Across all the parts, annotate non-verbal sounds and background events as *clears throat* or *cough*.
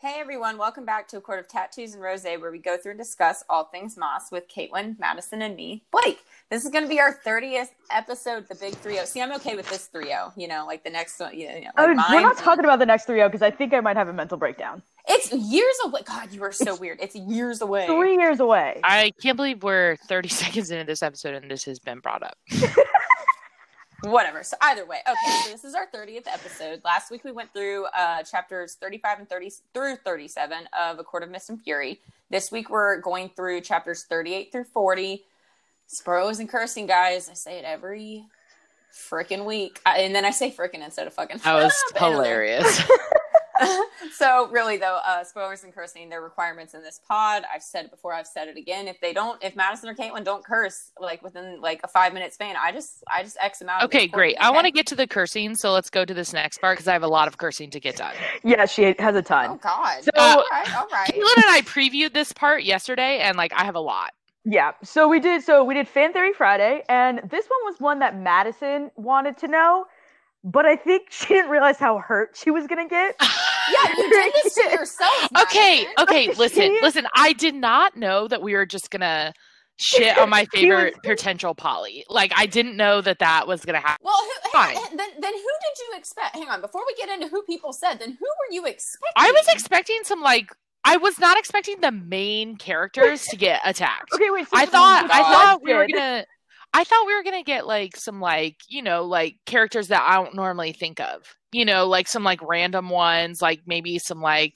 Hey everyone, welcome back to A Court of Tattoos and Rose, where we go through and discuss all things Maas with Caitlin, Madison, and me, Blake. This is going to be our 30th episode, the big 3 0. See, I'm okay with this 3 0, you know, like the next one. You know, like Oh, we're not talking about the next 3 0 because I think I might have a mental breakdown. It's years away. God, you are so weird. It's years away. Three years away. I can't believe we're 30 *laughs* seconds into this episode and this has been brought up. *laughs* Whatever. So either way, okay. So this is our 30th episode. Last week we went through uh, chapters 35 and 30 through 37 of A Court of Mist and Fury. This week we're going through chapters 38 through 40. Spros and cursing, guys. I say it every freaking week, I, and then I say freaking instead of fucking. That was *laughs* hilarious. *laughs* *laughs* so really though uh spoilers and cursing they're requirements in this pod i've said it before i've said it again if they don't if madison or caitlin don't curse like within like a five minute span i just i just x them out Okay, great. I want to get to the cursing, so let's go to this next part because I have a lot of cursing to get done. Yeah, she has a oh ton. god So- all right all right Caitlin and I previewed this part yesterday, and like I have a lot. Yeah. So we did. So we did Fan Theory Friday, and this one was one that Madison wanted to know, but I think *laughs* she didn't realize how hurt she was gonna get. *laughs* yeah you did this to *laughs* yourself Okay, Madison. okay, listen, She- listen. I did not know that we were just gonna shit on my She was- favorite potential Polly. Like I didn't know that that was gonna happen. well who, Fine. then, then who did you expect hang on before we get into who people said then who were you expecting I was expecting some like I was not expecting the main characters to get attacked. Okay, wait. So I so thought I thought we were gonna I thought we were gonna get like some like you know like characters that I don't normally think of. You know, like some like random ones, like maybe some like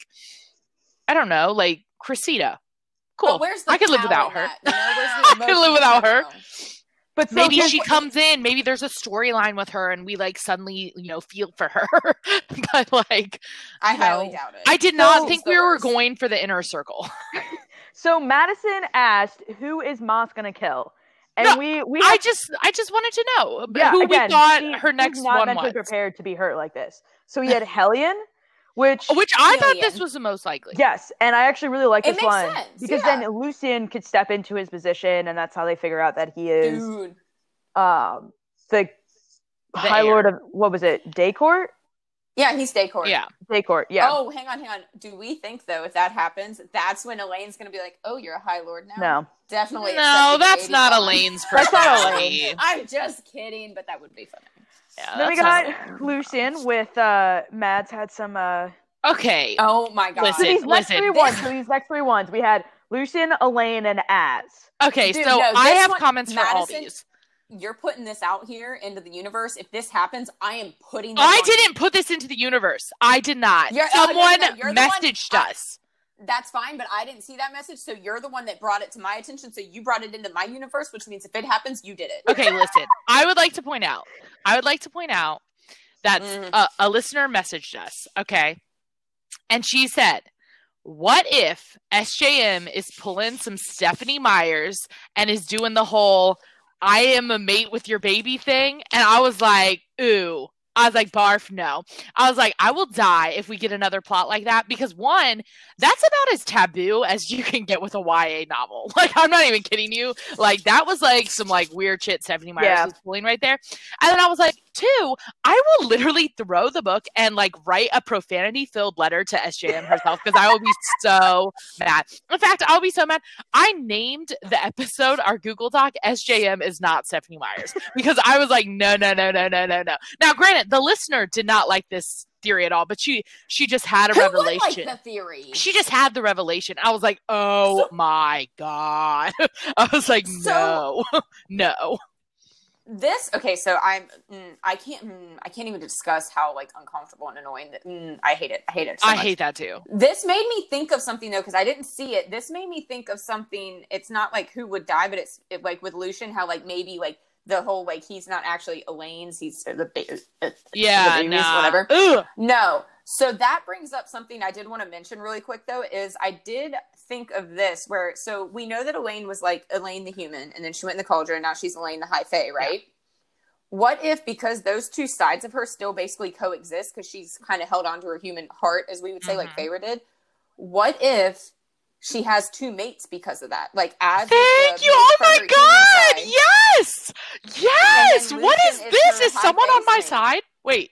I don't know, like Cresseida. Cool. where's the I could live without her. that? You know, *laughs* the I could live without her. But so Maybe she comes in. Maybe there's a storyline with her, and we like suddenly, you know, feel for her. *laughs* but like, I highly know, doubt it. I did So- not She's think the we were going for the inner circle. *laughs* So Madison asked, "Who is Maas gonna kill?" And No, we we I just, I just wanted to know yeah, who again, we thought she- her she's next not one mentally was. prepared to be hurt like this. So we *laughs* had Helion, which Which I thought this was the most likely. Yes, and I actually really like It this makes one sense, because yeah. then Lucien could step into his position, and that's how they figure out that he is Dude. um the, The High heir. Lord of what was it? Daycourt? Yeah, he's day court. Yeah. Day court. yeah. Oh, hang on, hang on. Do we think though, if that happens, that's when Elain's gonna be like, "Oh, you're a High Lord now." No. definitely. No, that's not 80 Elain's *laughs* That's not personality. I'm just kidding, but that would be funny. Yeah, then we got Lucien with uh Mads had some uh Okay. Oh my god. so Listen, these next listen, three this- ones, so these next three ones, we had Lucien, Elain, and Az. Okay, Dude, so no, I have one- comments for all these. You're putting this out here into the universe. If this happens, I am putting. I on- didn't put this into the universe. I did not. You're- oh, no, Someone no, you're one- messaged I- us. That's fine, but I didn't see that message, so you're the one that brought it to my attention. So you brought it into my universe, which means if it happens, you did it. Okay, listen. I would like to point out. I would like to point out that Mhm. a, a listener messaged us. Okay, and she said, "What if SJM is pulling some Stephanie Myers and is doing the whole I am a mate with your baby thing?" And I was like, "Ooh." I was like, barf, no. I was like, I will die if we get another plot like that because one, that's about as taboo as you can get with a YA novel. *laughs* Like, I'm not even kidding you. Like, that was like some like weird shit Stephanie Myers Yeah. was pulling right there. And then I was like, two, I will literally throw the book and like write a profanity filled letter to SJM herself because I will be so mad. In fact, I'll be so mad. I named the episode our Google Doc SJM is not Stephanie Myers because I was like, no, no, no, no, no, no, no. Now, granted, the listener did not like this theory at all, but she she just had a Who revelation. like the theory? she just had the revelation. I was like, oh my god. *laughs* I was like, So- no, *laughs* no. this okay so i'm mm, i can't mm, i can't even discuss how like uncomfortable and annoying that mm, i hate it i hate it so I much. hate that too. this made me think of something though because i didn't see it this made me think of something it's not like who would die but it's it, like with lucian how like maybe like the whole like he's not actually elain's he's the ba- Yeah, the babies, nah. whatever Ugh. no so that brings up something i did want to mention really quick though is i did think of this where so we know that elain was like elain the human and then she went in the cauldron and now she's elain the high fae right what if because those two sides of her still basically coexist because she's kind of held on to her human heart as we would say like Mhm. Feyre did what if she has two mates because of that like Thank you. Oh my god. Yes. Yes. What is is this? Is someone on my side? Wait.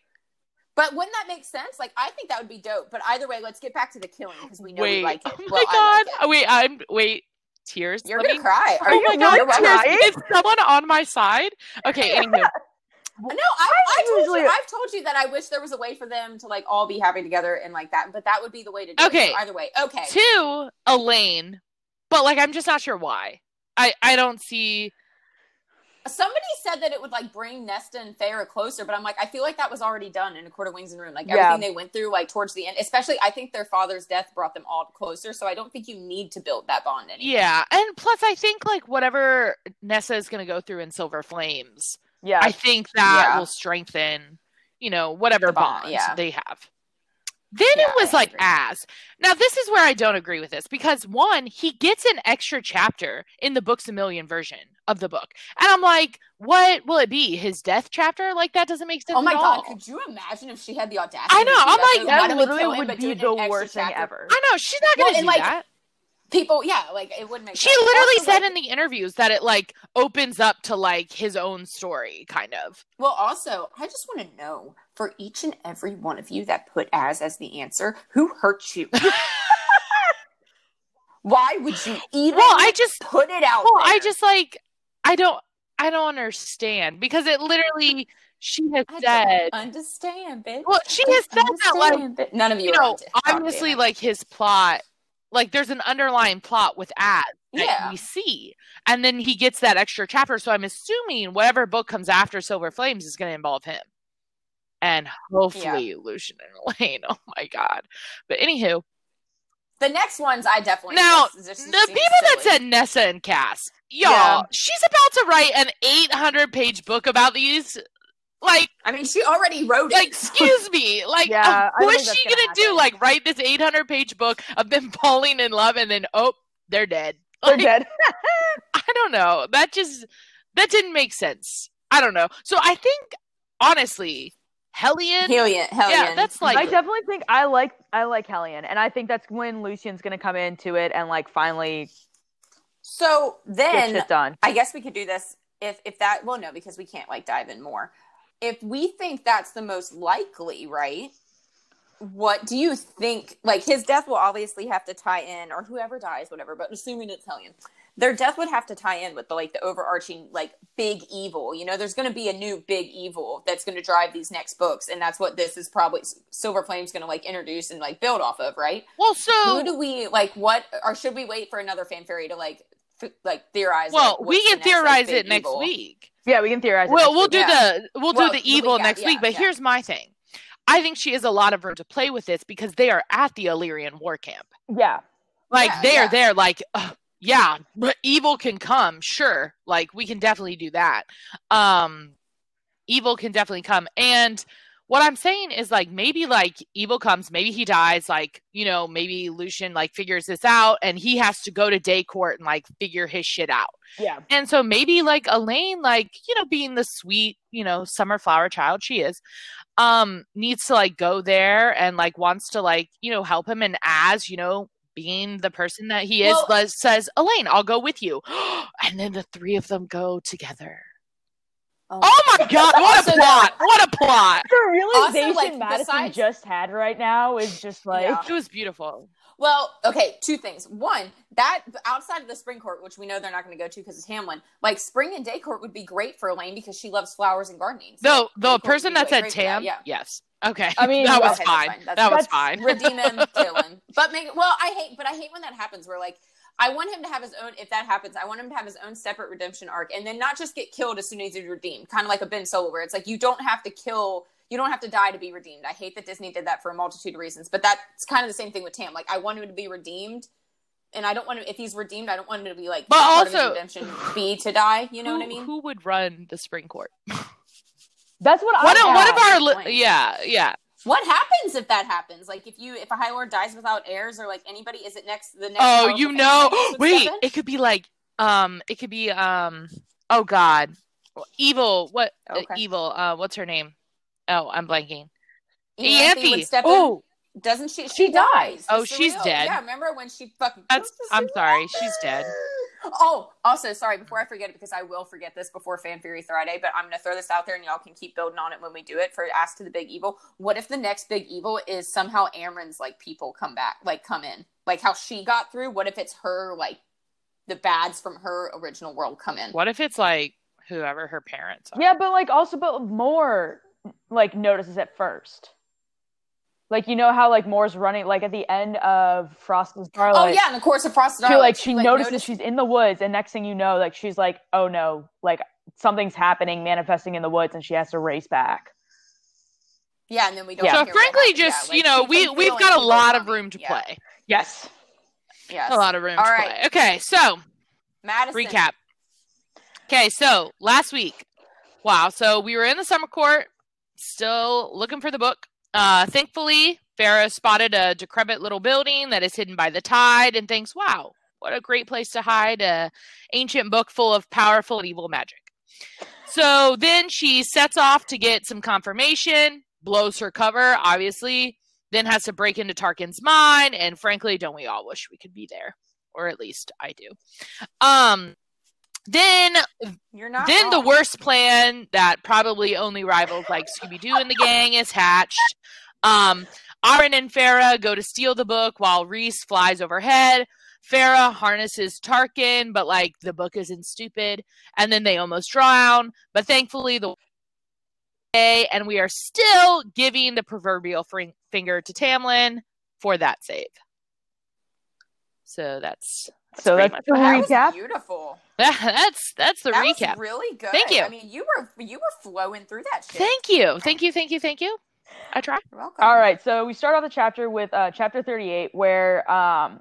But wouldn't that make sense? Like, I think that would be dope. But either way, let's get back to the killing because we know wait, we like it. oh my well, god! Like. Oh, wait, I'm wait. Tears. You're Let gonna me- cry. Oh Are Oh you my god! crying? Is someone on my side? Okay. Anywho, *laughs* No, I, I, told usually- you. I've told you that I wish there was a way for them to like all be happy together and like that. But that would be the way to do Okay. it. So either way, okay. To Elain, but like I'm just not sure why. I I don't see. Somebody said that it would like bring Nesta and Feyre closer, but I'm like, I feel like that was already done in A Court of Wings and Ruin. Like Yeah. everything they went through, like towards the end, especially I think their father's death brought them all closer. So I don't think you need to build that bond anymore. Yeah, and plus I think like whatever Nesta is going to go through in Silver Flames, Yeah. I think that Yeah. will strengthen, you know, whatever The bond, bond yeah. they have. Then Yeah, it was I like agree. as. Now this is where I don't agree with this because one, he gets an extra chapter in the Books a Million version of the book. And I'm like, what will it be? His death chapter? Like that doesn't make sense Oh my at god, all. could you imagine if she had the audacity? I know, I'm like, that literally would be the worst thing chapter? ever. I know, she's not going to and, do like, that. People, yeah, like it wouldn't make She sense. literally Also, said like- in the interviews that it like opens up to like his own story kind of. Well, also, I just want to know for each and every one of you that put Az as the answer, who hurt you? *laughs* Why would you even Well, I just put it out Well, there? I just like I don't I don't understand because it literally she has I said don't understand, bitch. well she I has said that like understand, bitch. none of you, you are know on TikTok, damn obviously like his plot like there's an underlying plot with Az that Yeah. we see and then he gets that extra chapter so I'm assuming whatever book comes after Silver Flames is going to involve him and hopefully Lucien and Elain *laughs* oh my god but anywho the next ones I definitely Now, this the people that said Nesta and Cass, y'all, Yeah. she's about to write an 800 page book about these. Like, I mean, she already wrote it. like, excuse me. Like, *laughs* Yeah, of I don't course think that's she gonna gonna do? Like, write this 800 page book of them *laughs* falling in love and then, oh, they're dead. They're dead. *laughs* I don't know. That just, that didn't make sense. I don't know. So I think, honestly, Helion, Helion, Helion. yeah, that's like, I definitely think I like I like Helion, and I think that's when Lucien's gonna come into it and like finally so get then shit done. I guess we could do this if if that well no because we can't like dive in more. If we think that's the most likely, right? What do you think? Like his death will obviously have to tie in, or whoever dies, whatever. But assuming it's Helion, their death would have to tie in with the like the overarching like big evil. You know, there's going to be a new big evil that's going to drive these next books, and that's what this is probably Silver Flame's going to like introduce and like build off of, right? well, so. Who do we like? What or should we wait for another fan fairy to like f- like theorize? well, like, we what's the can next, like, theorize big it next evil? week. Yeah, we can theorize. Well, we'll week. do Yeah. the we'll Well, do the evil out- next yeah, week. But yeah. here's my thing. I think she has a lot of room to play with this because they are at the Illyrian war camp. Yeah, Like Yeah, they yeah. are there. Like ugh, yeah, but evil can come. Sure, like we can definitely do that. Um, evil can definitely come. And what I'm saying is like maybe like evil comes, maybe he dies. Like you know maybe Lucien like figures this out and he has to go to day court and like figure his shit out. yeah. And so maybe like Elain, like, you know, being the sweet, you know, summer flower child she is, um, needs to like go there and like wants to like, you know, help him. And Az, you know, being the person that he is, Well- says, Elain, I'll go with you. *gasps* and then the three of them go together. Oh, oh my god, what a plot! What a plot! The realization like, Madison besides- just had right now is just like Yeah. It was beautiful. Well, okay, two things. One, that outside of the spring court, which we know they're not going to go to because it's Tamlin, like spring and day court would be great for Elain because she loves flowers and gardening. So Though the person that said great for that, Tam, yeah. yes. Okay. I mean, *laughs* that was okay, that's fine. fine. That's- That was fine. redeem him, kill *laughs* him. But make well, I hate, but I hate when that happens. Where like, I want him to have his own. If that happens, I want him to have his own separate redemption arc, and then not just get killed as soon as he's redeemed. Kind of like a Ben Solo, where it's like you don't have to kill, you don't have to die to be redeemed. I hate that Disney did that for a multitude of reasons, but that's kind of the same thing with Tam. Like, I want him to be redeemed. And I don't want him if he's redeemed. I don't want him to be like. But part his also- redemption be to die. You know who, what I mean? Who would run the spring court? that's what What, I if- what have. if our li- point. yeah yeah What happens if that happens? Like if you if a High Lord dies without heirs or like anybody, is it next the next? oh you know wait step in? it could be like um it could be um oh god evil what uh, Okay. evil uh what's her name oh i'm blanking Ianthe would Ianthe. step in. oh Doesn't she? She She dies. Oh, she's surreal. dead. Yeah, remember when she fucking? that's i'm sorry she's dead *laughs* *laughs* Oh, also, sorry, before I forget it, because I will forget this before Fan Fury Friday, but I'm going to throw this out there and y'all can keep building on it when we do it for Ask to the Big Evil. What if the next big evil is somehow Amren's like people come back, like come in? Like how she got through? What if it's her, like the bads from her original world come in? What if it's like whoever her parents are? Yeah, but like also, but more like notices at first. Like you know how like Mor's running like at the end of Frost and Starlight. Oh, yeah, in the course of Frost and She like she notices noticed- she's in the woods, and next thing you know, like she's like, oh no, like something's happening, manifesting in the woods, and she has to race back. Yeah, and then we don't. Yeah. So hear what frankly, happened. just Yeah, like, you know, we we've got a lot of room to Yeah. play. Yes. Yes. A lot of room All to right. play. Okay, so Madison. recap. Okay, so last week, wow. So we were in the summer court, still looking for the book. Uh, thankfully, Feyre spotted a decrepit little building that is hidden by the tide, and thinks, "Wow, what a great place to hide a ancient book full of powerful and evil magic." So then she sets off to get some confirmation, blows her cover, obviously, then has to break into Tarquin's mind, and frankly, don't we all wish we could be there? Or at least I do. Um then You're not. then the worst plan that probably only rivals like Scooby Doo and the gang is hatched. Um, Aaron and Feyre go to steal the book while Rhys flies overhead. Feyre harnesses Tarquin, but like the book isn't stupid, and then they almost drown. But thankfully, the and we are still giving the proverbial finger to Tamlin for that save. So that's So that's the That recap. beautiful. *laughs* that's that's the that recap. was really good. Thank you. I mean, you were you were flowing through that shit. Thank you, thank you, thank you, thank you. I try. You're welcome. All right, so we start off the chapter with uh, chapter 38, where um,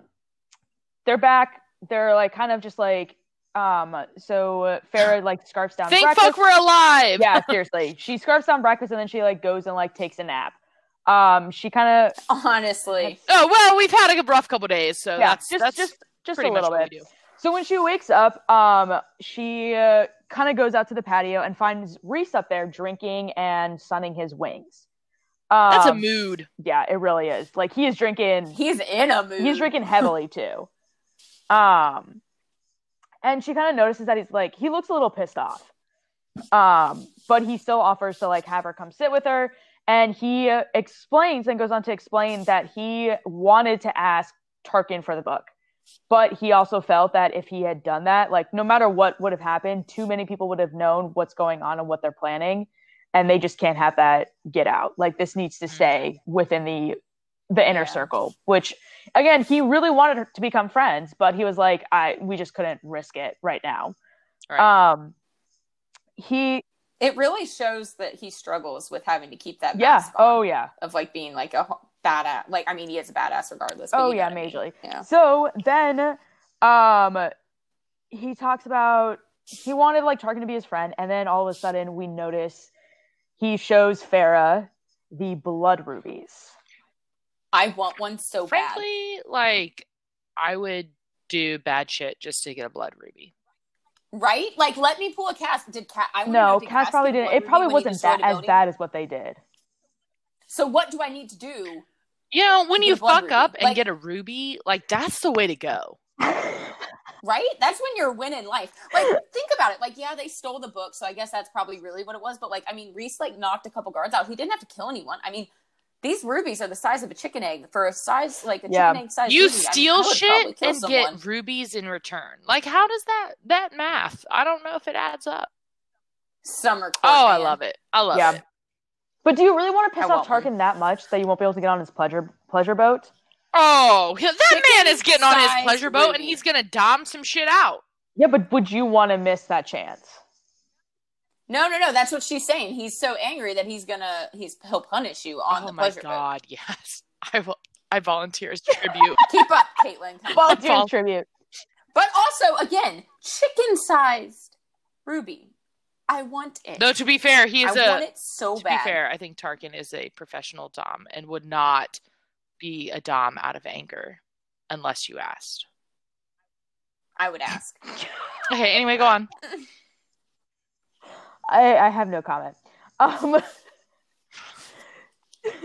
they're back. They're like kind of just like um, so uh, Feyre *sighs* like scarfs down Thank breakfast. fuck we're alive. yeah, *laughs* seriously, she scarfs down breakfast and then she like goes and like takes a nap. Um, she kind of Honestly, Oh well, we've had a rough couple days, so yeah, that's just that's just just pretty a little bit. So when she wakes up, um, she uh, kind of goes out to the patio and finds Rhys up there drinking and sunning his wings. Um, That's a mood. Yeah, it really is. Like he is drinking. he's in a mood. he's drinking heavily *laughs* too. Um, and she kind of notices that he's like he looks a little pissed off. Um, but he still offers to like have her come sit with her, and he uh, explains and goes on to explain that he wanted to ask Tarquin for the book, but he also felt that if he had done that, like no matter what would have happened, too many people would have known what's going on and what they're planning, and they just can't have that get out. Like this needs to stay within the the inner Yeah. circle, which again, he really wanted to become friends, but he was like, I we just couldn't risk it right now. Right. Um he It really shows that he struggles with having to keep that yeah, on oh yeah. of like being like a ho- badass. Like I mean, he is a badass regardless. Oh yeah, what I mean. majorly. Yeah. So then um he talks about he wanted like Tarquin to be his friend, and then all of a sudden we notice he shows Feyre the blood rubies. I want one so bad. Like I would do bad shit just to get a blood ruby. Right? Like, let me pull a cast. Did Cat? I No, know, did Cass Cass probably didn't. It probably wasn't that as bad as what they did. So what do I need to do? You know, when you fuck ruby. up and Like- get a ruby, like that's the way to go. Right? That's when you're winning life. Like, think about it. Like, yeah, they stole the book, so I guess that's probably really what it was. But like, I mean, Rhys like knocked a couple guards out. He didn't have to kill anyone. I mean, these rubies are the size of a chicken egg for a size like a Yeah. chicken egg size. You ruby. I mean, I steal shit and someone. get rubies in return. Like how does that that math? I don't know if it adds up. summer. Court, Oh, I love it. I love Yeah. it. But do you really want to I piss off want one. Tarquin that much that you won't be able to get on his pleasure pleasure boat? Oh, he- *laughs* that man is getting on his pleasure boat and he's gonna dom some shit out. Yeah, but would you want to miss that chance? No, no, no. That's what she's saying. He's so angry that he's gonna he's he'll punish you on oh the my pleasure boat. god, yes. I will. I volunteer as tribute. *laughs* Keep up, Caitlin. *laughs* Come. Volunteer Vol- tribute. But also, again, chicken sized ruby. I want it. Though to be fair, he's I a want it so to bad. be fair, I think Tarquin is a professional dom and would not be a dom out of anger unless you asked. I would ask. *laughs* Okay, anyway, go on. I, I have no comment. *laughs* Um,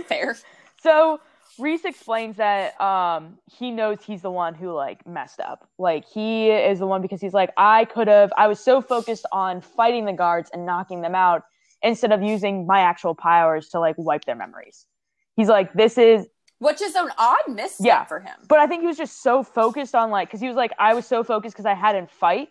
Fair. so Rhys explains that um he knows he's the one who like messed up. Like he is the one because he's like I could have I was so focused on fighting the guards and knocking them out instead of using my actual powers to like wipe their memories. He's like this is which is an odd misstep Yeah. for him. but I think he was just so focused on like cuz he was like I was so focused cuz I hadn't fight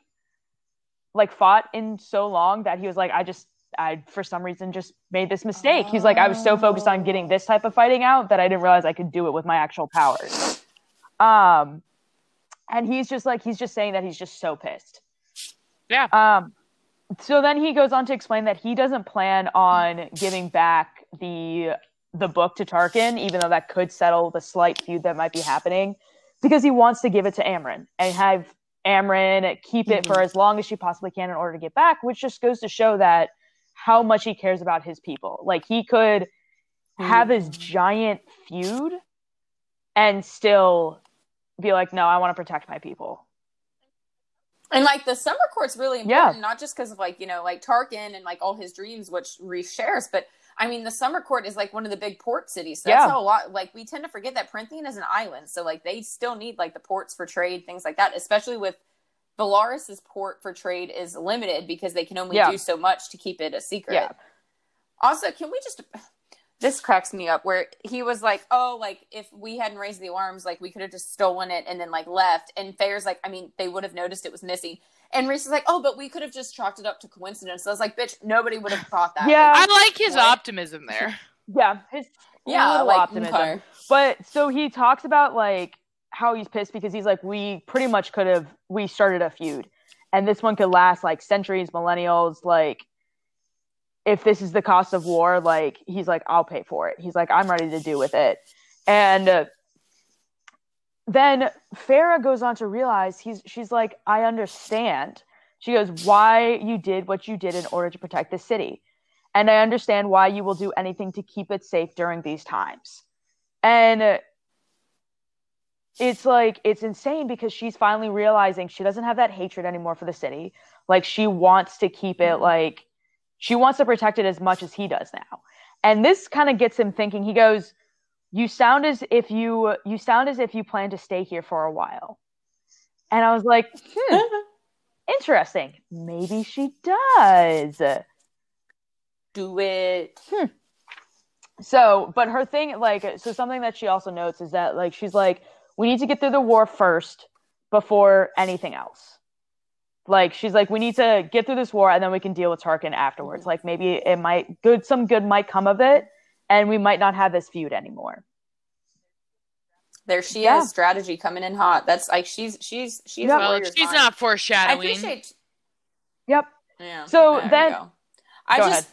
like fought in so long that he was like I just I for some reason just made this mistake. He's like I was so focused on getting this type of fighting out that I didn't realize I could do it with my actual powers. Um and he's just like he's just saying that he's just so pissed. Yeah. Um so then he goes on to explain that he doesn't plan on giving back the the book to Tarquin, even though that could settle the slight feud that might be happening, because he wants to give it to Amren and have Amren keep it for mm-hmm. as long as she possibly can in order to get back, which just goes to show that how much he cares about his people. Like he could mm-hmm. have his giant feud and still be like, no, I want to protect my people. And like the summer court's really Yeah. important, not just because of like, you know, like Tarquin and like all his dreams, which Rhys shares, but I mean, the summer court is like one of the big port cities. So that's Yeah. a lot, like, we tend to forget that Prythian is an island. So, like, they still need like the ports for trade, things like that, especially with Velaris's port for trade is limited because they can only Yeah. do so much to keep it a secret. Yeah. Also, can we just this cracks me up where he was like, "Oh, like if we hadn't raised the alarms, like we could have just stolen it and then like left." And Feyre's like, "I mean, they would have noticed it was missing." And Rhys is like, "Oh, but we could have just chalked it up to coincidence." I was like, "Bitch, nobody would have thought that." Yeah. Like, I like his What? optimism there. *laughs* Yeah, his yeah, little like optimism. okay. But so he talks about like how he's pissed because he's like, we pretty much could have we started a feud, and this one could last like centuries, millennials. Like, if this is the cost of war, like he's like, I'll pay for it. He's like, I'm ready to do with it, and. Uh, then Feyre goes on to realize he's she's like, I understand. She goes, Why you did what you did in order to protect the city. And I understand why you will do anything to keep it safe during these times. And it's like it's insane because she's finally realizing she doesn't have that hatred anymore for the city. Like she wants to keep it mm-hmm. like she wants to protect it as much as he does now. And this kind of gets him thinking. He goes, "You sound as if you you sound as if you plan to stay here for a while." And I was like, "Hmm, *laughs* interesting. Maybe she does." Do it. So, but her thing, like, so something that she also notes is that, like, she's like, we need to get through the war first before anything else. Like, she's like, we need to get through this war and then we can deal with Tarquin afterwards. Like, maybe it might, good, some good might come of it and we might not have this feud anymore. There she Yeah. is, strategy coming in hot. That's like she's she's she's Yeah. a Well, warrior's she's mind. not I appreciate. Yep. Yeah. So there then- I Go just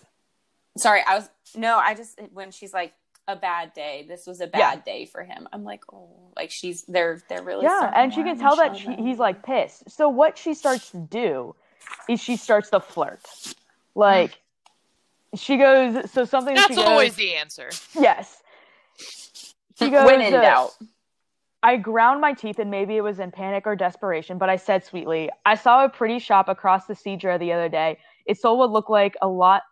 sorry. I was no. I just when she's like a bad day. This was a bad Yeah. day for him. I'm like, oh, like she's they're they're really Yeah. And she can tell that she, he's like pissed. So, what she starts to do is she starts to flirt. Like, she goes, so something That's she goes, always the answer. Yes. She goes, *laughs* when in uh, doubt. I ground my teeth and maybe it was in panic or desperation, but I said sweetly, I saw a pretty shop across the Sidra the other day. It sold what looked like a lot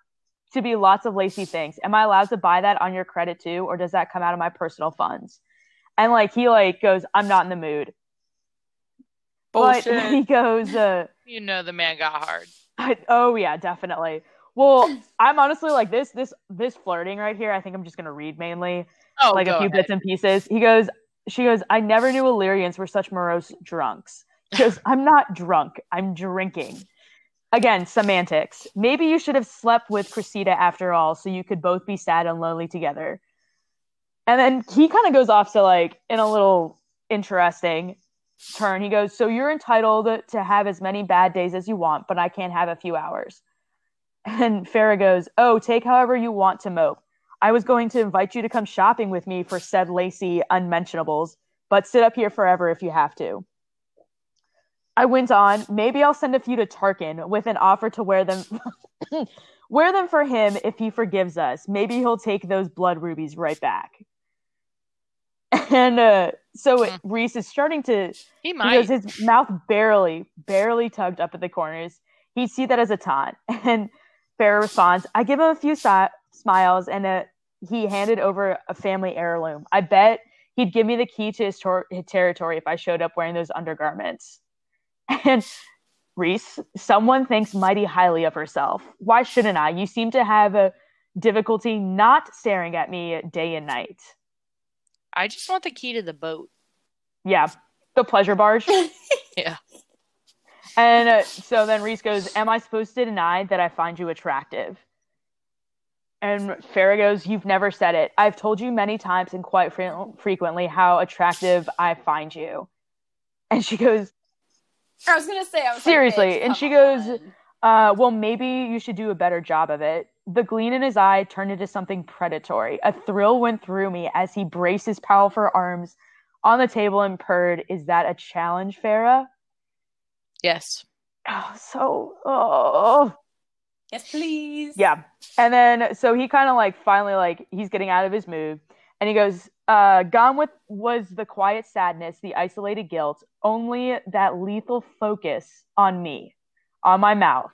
to be lots of lacy things. Am I allowed to buy that on your credit too, or does that come out of my personal funds? And like he like goes, I'm not in the mood. But *laughs* he goes, uh, You know the man got hard. I, *laughs* oh yeah, definitely. Well, I'm honestly like this this this flirting right here. I think I'm just gonna read mainly Oh, like a few ahead. bits and pieces. He goes, she goes, I never knew Illyrians were such morose drunks. She goes, *laughs* I'm not drunk, I'm drinking. Again, semantics. Maybe you should have slept with Cresseida after all, so you could both be sad and lonely together. And then he kind of goes off to like in a little interesting turn. He goes, So you're entitled to have as many bad days as you want, but I can't have a few hours. And Feyre goes, Oh, take however you want to mope. I was going to invite you to come shopping with me for said lacy unmentionables, but sit up here forever if you have to. I went on, maybe I'll send a few to Tarquin with an offer to wear them *laughs* wear them for him if he forgives us. Maybe he'll take those blood rubies right back. *laughs* And uh, so Hmm. Rhys is starting to He because might. his mouth barely, barely tugged up at the corners. He'd see that as a taunt. *laughs* And Feyre responds, I give him a few si- smiles and uh he handed over a family heirloom. I bet he'd give me the key to his, tor- his territory if I showed up wearing those undergarments. *laughs* And Rhys, someone thinks mighty highly of herself. Why shouldn't I? You seem to have a difficulty not staring at me day and night. I just want the key to the boat. Yeah, the pleasure barge. *laughs* Yeah. And uh, so then Rhys goes, Am I supposed to deny that I find you attractive? And Feyre goes, You've never said it. I've told you many times and quite fre- frequently how attractive I find you. And she goes, I was gonna say, I was Seriously, like, and she goes, uh, Well, maybe you should do a better job of it. The gleam in his eye turned into something predatory. A thrill went through me as he braced his powerful arms on the table and purred, Is that a challenge, Feyre? Yes. Oh, so, oh. yes, please. Yeah. And then so he kind of like finally like he's getting out of his mood and he goes, uh, gone with was the quiet sadness, the isolated guilt, only that lethal focus on me, on my mouth,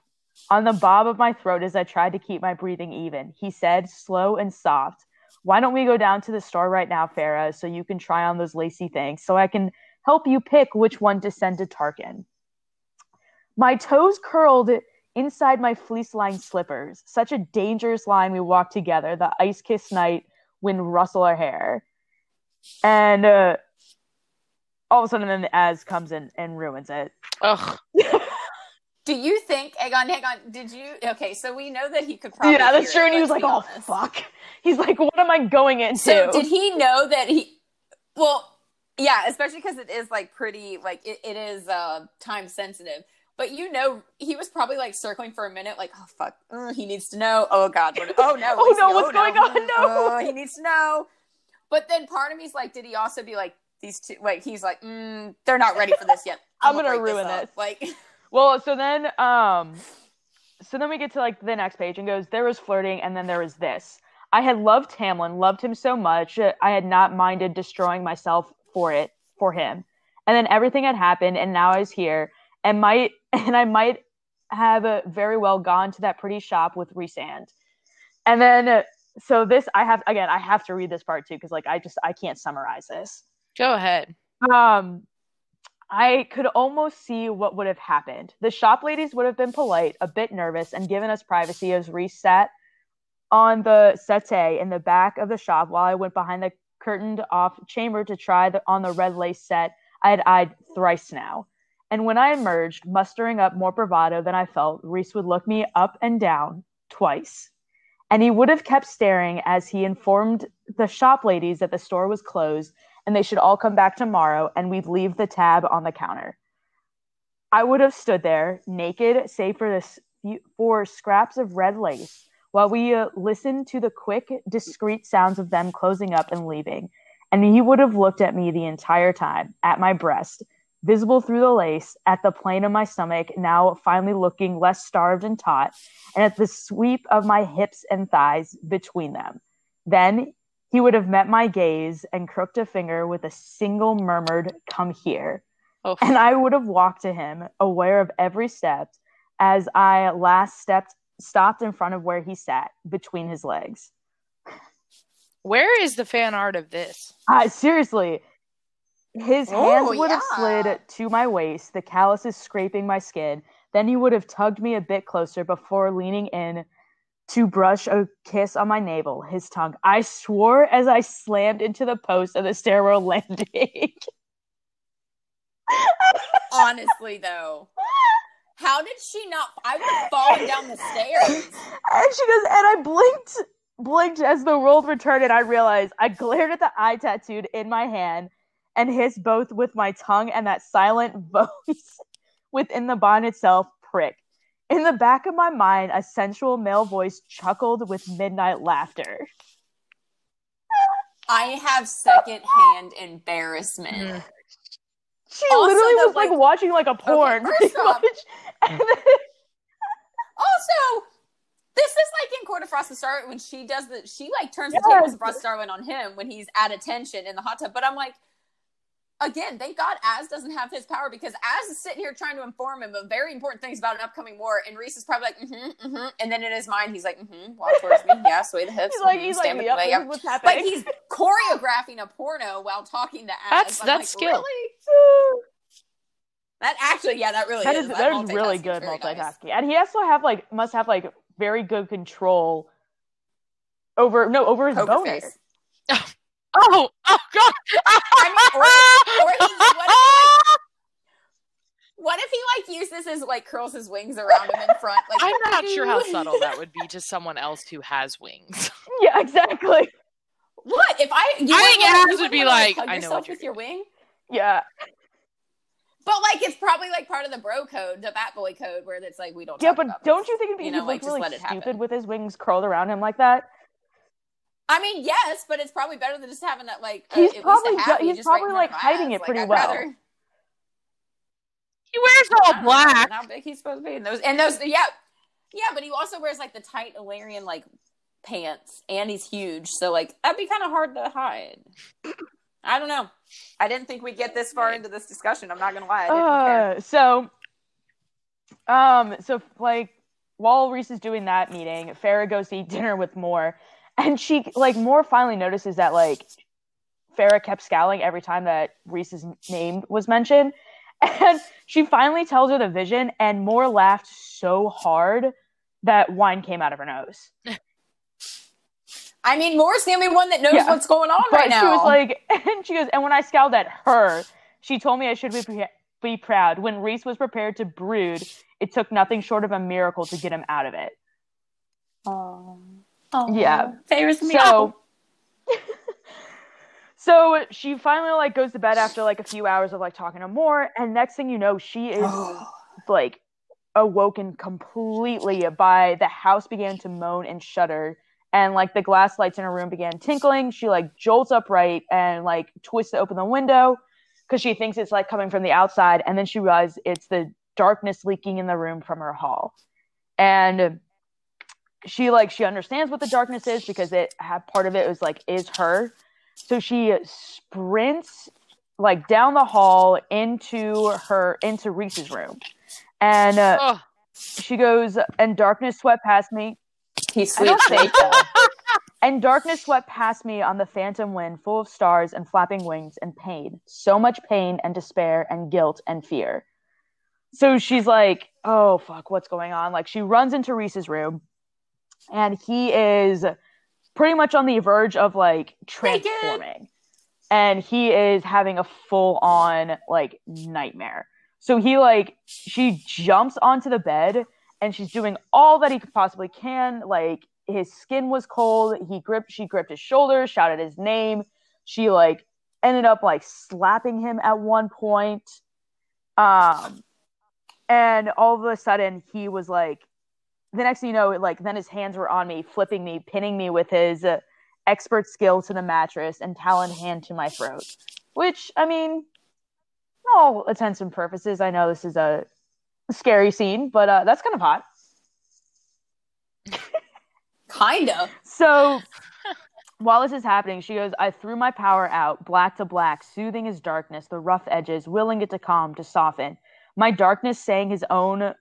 on the bob of my throat as I tried to keep my breathing even. He said, slow and soft, Why don't we go down to the store right now, Feyre, so you can try on those lacy things so I can help you pick which one to send to Tarquin. My toes curled inside my fleece lined slippers. Such a dangerous line we walked together, the ice kissed night, wind rustle our hair. And uh, all of a sudden, then the Az comes in and ruins it. Ugh. *laughs* Do you think, hang on, hang on, did you, okay, so we know that he could probably. yeah, that's hear true. it, And he was like, be oh, honest. fuck. He's like, what am I going into? So did he know that he, well, yeah, especially because it is like pretty, like it, it is uh, time sensitive. But you know, he was probably like circling for a minute, like, oh fuck, uh, he needs to know. Oh god, what, oh no, *laughs* Oh, no, what's going on? mm, *laughs* No. oh, he needs to know. But then part of me's like, did he also be like these two? Like he's like, mm, they're not ready for this yet. *laughs* I'm gonna break ruin up." this. Like, Well, so then, um, so then we get to like the next page and goes, there was flirting, and then there was this. I had loved Tamlin, loved him so much, uh, I had not minded destroying myself for it, for him. And then everything had happened, and now I was here, and might, *laughs* and I might have uh, very well gone to that pretty shop with Resand. And then, uh, so this, I have again, I have to read this part too, because like I just I can't summarize this Go ahead. um I could almost see what would have happened. The shop ladies would have been polite, a bit nervous, and given us privacy as Rhys sat on the settee in the back of the shop while I went behind the curtained off chamber to try the, on the red lace set I had eyed thrice now. And when I emerged, mustering up more bravado than I felt, Rhys would look me up and down twice. And he would have kept staring as he informed the shop ladies that the store was closed and they should all come back tomorrow and we'd leave the tab on the counter. I would have stood there, naked, save for this for scraps of red lace, while we uh, listened to the quick, discreet sounds of them closing up and leaving. And he would have looked at me the entire time, at my breast, visible through the lace, at the plane of my stomach, now finally looking less starved and taut, and at the sweep of my hips and thighs between them. Then he would have met my gaze and crooked a finger with a single murmured, Come here. Oh, And I would have walked to him, aware of every step, as I last stepped, stopped in front of where he sat, between his legs. where is the fan art of this? Uh, seriously, his Oh, hands would have slid to my waist, the calluses scraping my skin. Then he would have tugged me a bit closer before leaning in to brush a kiss on my navel, his tongue. I swore as I slammed into the post of the stairwell landing. honestly though, how did she not? I would have fallen down the stairs. And she goes, and I blinked, blinked as the world returned, and I realized I glared at the eye tattooed in my hand and hissed both with my tongue and that silent *laughs* voice within the bond itself, prick. In the back of my mind, a sensual male voice chuckled with midnight laughter. I have secondhand embarrassment. Mm. She Also, literally though, was like, like- watching like a porn, first pretty off- much. *laughs* Then- Also, this is like in Court of Frost and Starlight when she does the she like turns the Yes. tables of Frost and Starlight on him when he's at attention in the hot tub. But I'm like, again, thank God Az doesn't have his power because Az is sitting here trying to inform him of very important things about an upcoming war, and Rhys is probably like, mm-hmm, mm-hmm. And then in his mind, he's like, mm-hmm, walk towards me, yeah, sway the *laughs* hips, he's like, mhm, he's stand like, with yep, the this leg is what's happening. But he's choreographing a porno while talking to Az. That's- I'm that's like, skill. Really? That actually, yeah, that really That is. is that is really good multitasking, nice. and he also have like must have like very good control over no over his Poker boner. face. Oh, *laughs* Oh, oh god. I mean, or- or he- what if What if he like uses his like curls his wings around him in front? Like I'm not sure how *laughs* subtle that would be to someone else who has wings. *laughs* Yeah, exactly. What if I? You I wouldn't think wanna- you would wouldn't be wanna, like, hug I know yourself what you're with your wing. Yeah, But like, it's probably like part of the bro code, the bat boy code, where it's like we don't. yeah, talk but about don't this. you think it'd be You know, like, look just really let it stupid happen. with his wings curled around him like that? I mean, yes, but it's probably better than just having that like. uh, He's at least a probably hat ju- he's just right probably, like, hiding eyes. it pretty I'd well. rather- He wears all black. How big he's supposed to be? And those, and those, yeah, yeah. But he also wears like the tight Illyrian like pants, and he's huge, so like that'd be kind of hard to hide. I don't know. I didn't think we'd get this far into this discussion. I'm not gonna lie. I didn't prepare. Uh, so, um, so like while Rhys is doing that meeting, Feyre goes to eat dinner with Mor, and she like Mor finally notices that like Feyre kept scowling every time that Rhys's name was mentioned, *laughs* and she finally tells her the vision, and Mor laughed so hard that wine came out of her nose. I mean, Mor's the only one that knows Yeah. what's going on But right now. she was like, *laughs* and she goes, and when I scowled at her, she told me I should be pre- be proud. When Rhys was prepared to brood, it took nothing short of a miracle to get him out of it. Oh, Yeah. favors me. So, *laughs* so she finally like goes to bed after like a few hours of like talking to Mor, and next thing you know, she is *sighs* like awoken completely by the house began to moan and shudder and like the glass lights in her room began tinkling she like jolts upright and like twists to open the window because she thinks it's like coming from the outside and then she realizes it's the darkness leaking in the room from her hall and she like she understands what the darkness is because it had part of it was like is her so she sprints like down the hall into her into rhys's room and uh, Oh, she goes and darkness swept past me he I sweet don't think snake. so. And darkness swept past me on the phantom wind, full of stars and flapping wings and pain. So much pain and despair and guilt and fear. So she's like, oh, fuck, what's going on? Like, she runs into Rhys's room, and he is pretty much on the verge of like transforming. And he is having a full on like nightmare. So he like, she jumps onto the bed and she's doing all that he could possibly can. Like his skin was cold. He gripped, she gripped his shoulders, shouted his name. She like ended up like slapping him at one point. Um, and all of a sudden he was like, the next thing you know, like then his hands were on me, flipping me, pinning me with his uh, expert skill to the mattress and talon hand to my throat. Which I mean, all intents and purposes, I know this is a scary scene, but uh, that's kind of hot. Kinda. So while this is happening, she goes, I threw my power out, black to black, soothing his darkness, the rough edges, willing it to calm, to soften. My darkness sang his own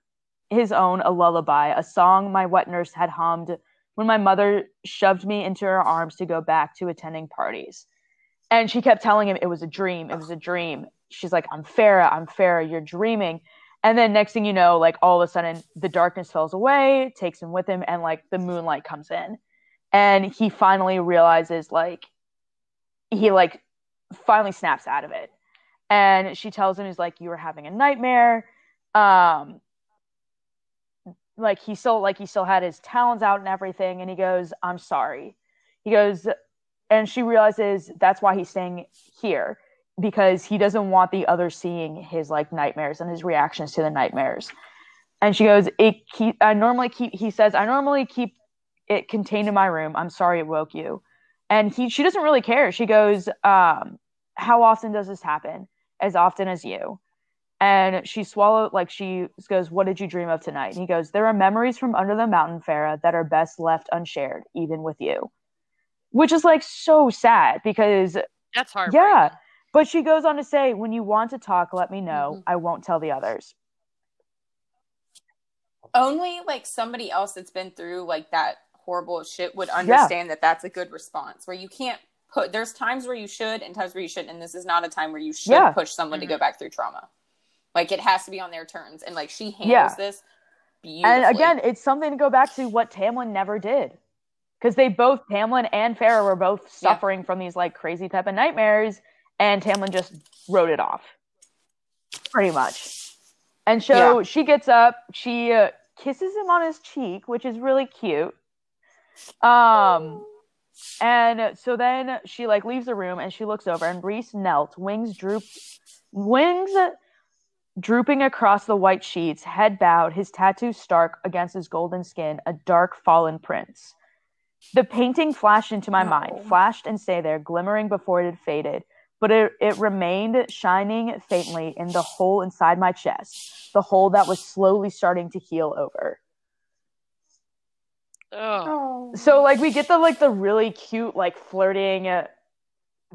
his own a lullaby, a song my wet nurse had hummed when my mother shoved me into her arms to go back to attending parties. And she kept telling him it was a dream, it was a dream. She's like, I'm Feyre, I'm Feyre, you're dreaming. And then next thing you know, like all of a sudden the darkness falls away, takes him with him, and like the moonlight comes in. And he finally realizes like he like finally snaps out of it. And she tells him he's like, You were having a nightmare. Um like he still like he still had his talons out and everything, and he goes, I'm sorry. He goes and she realizes that's why he's staying here because he doesn't want the other seeing his like nightmares and his reactions to the nightmares. And she goes, "It keep. I normally keep." He says, "I normally keep it contained in my room. I'm sorry it woke you." And he, she doesn't really care. She goes, um, "How often does this happen? As often as you." And she swallowed, like she goes, "What did you dream of tonight?" And he goes, "There are memories from under the mountain, Feyre, that are best left unshared, even with you." Which is like so sad because that's hard. yeah. But she goes on to say, when you want to talk, let me know. Mhm. I won't tell the others. Only like somebody else that's been through like that horrible shit would understand that that's a good response. Where you can't put. There's times where you should and times where you shouldn't, and this is not a time where you should Yeah. push someone to Mhm. go back through trauma. Like it has to be on their terms, and like she handles Yeah. this beautifully. And again, it's something to go back to what Tamlin never did. Because they both, Tamlin and Feyre, were both Yeah. suffering from these like crazy type of nightmares, and Tamlin just wrote it off. Pretty much. And so she gets up, she uh, kisses him on his cheek, which is really cute. Um, and so then she like leaves the room and she looks over, and Reese knelt, wings droop, wings drooping across the white sheets, head bowed, his tattoo stark against his golden skin, a dark fallen prince. The painting flashed into my No. mind, flashed and stayed there, glimmering before it had faded, but it, it remained shining faintly in the hole inside my chest, the hole that was slowly starting to heal over. Oh. So like we get the like the really cute like flirting uh,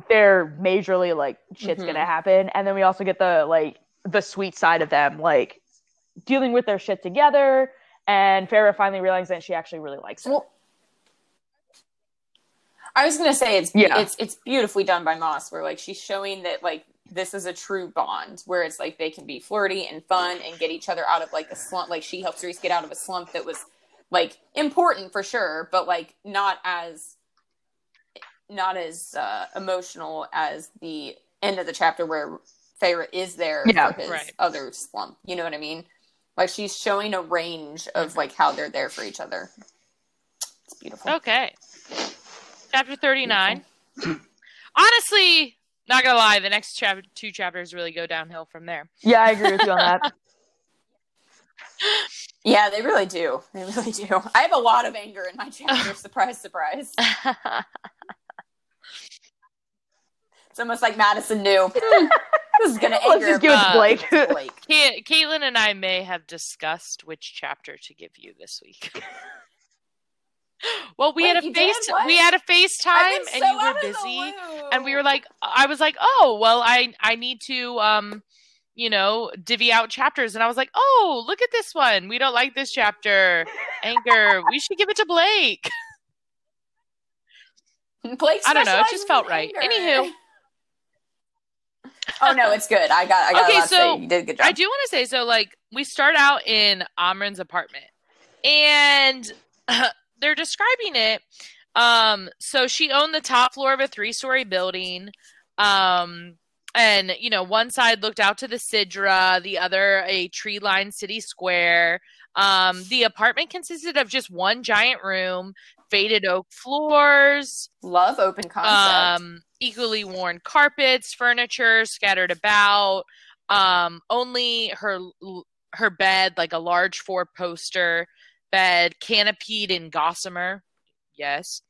they're majorly like shit's Mhm. gonna happen and then we also get the like the sweet side of them like dealing with their shit together and Feyre finally realizes that she actually really likes him. Well, I was gonna say it's Yeah. it's it's beautifully done by Maas, where like she's showing that like this is a true bond, where it's like they can be flirty and fun and get each other out of like a slump. Like she helps Rhys get out of a slump that was like important for sure, but like not as not as uh, emotional as the end of the chapter where Feyre is there Yeah, for his right. other slump. You know what I mean? Like she's showing a range of like how they're there for each other. It's beautiful. Okay. Chapter 39. *clears throat* Honestly, not gonna lie, the next chapter, two chapters really go downhill from there. Yeah, I agree with you on that. *laughs* Yeah, they really do. They really do. I have a lot of anger in my chapter. *laughs* surprise, surprise. *laughs* It's almost like Madison knew *laughs* this is going to Let's anger. just give it to Uh, Blake. everybody. Blake. *laughs* Ca- Caitlin and I may have discussed which chapter to give you this week. *laughs* well, we Wait, had a you did? face What? we had a I've FaceTime been and you were out of the busy. and we were like i was like oh well i i need to um you know divvy out chapters and i was like oh look at this one we don't like this chapter anger we should give it to blake Blake I don't know, it just felt right. anger. Anywho. *laughs* oh no, it's good. I got. I got. Okay, so you did a good job. i do want to say so like we start out in Amren's apartment and *clears throat* they're describing it um so she owned the top floor of a three story building um and you know one side looked out to the sidra the other a tree lined city square um the apartment consisted of just one giant room faded oak floors Love open concept. um equally worn carpets furniture scattered about um only her her bed like a large four poster bed canopied in gossamer yes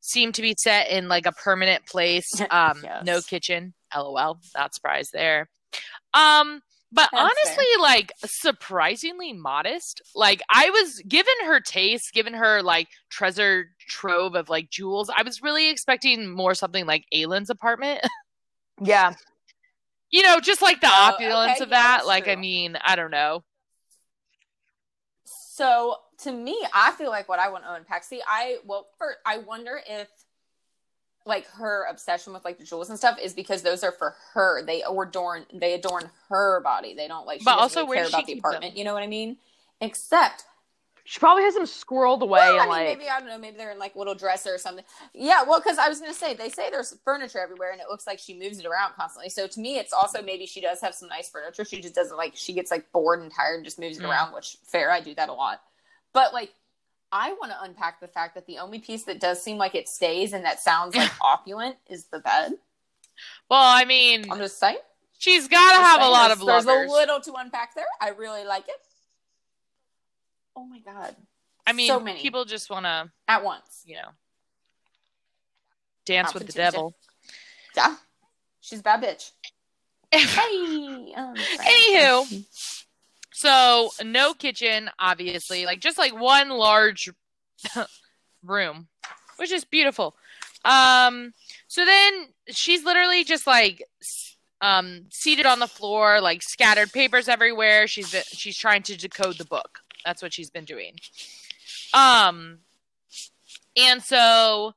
seemed to be set in like a permanent place *laughs* um no kitchen lol not surprised there. Um but That's honestly like surprisingly modest like i was given her taste given her like treasure trove of like jewels i was really expecting more something like aylin's apartment *laughs* Yeah. you know just like the Oh, opulence okay, of that that's like i mean i don't know So to me, I feel like what I want to unpack. See, I well, first, I wonder if like her obsession with like the jewels and stuff is because those are for her. They adorn they adorn her body. They don't like. She But also, really where care does she about the keep them? apartment. You know what I mean? Except She probably has them squirreled away well, I and mean, like maybe I don't know. Maybe they're in like little dresser or something. Yeah, well, because I was gonna say they say there's furniture everywhere, and it looks like she moves it around constantly. So to me, it's also maybe she does have some nice furniture. She just doesn't like she gets like bored and tired and just moves it Mm. around. Which fair, I do that a lot. But like, I want to unpack the fact that the only piece that does seem like it stays and that sounds like *laughs* opulent is the bed. well i mean I'm just saying. she's gotta have a lot of of There's a little to unpack there. I really like it. Oh my god! i mean so many. people just want to At once. you know dance with the devil Yeah, she's a bad bitch. *laughs* Hey. um, Anywho. So no kitchen, obviously, like just like one large *laughs* room, which is beautiful. Um, so then she's literally just like um seated on the floor, like scattered papers everywhere. She's been, she's trying to decode the book. That's what she's been doing. Um, and so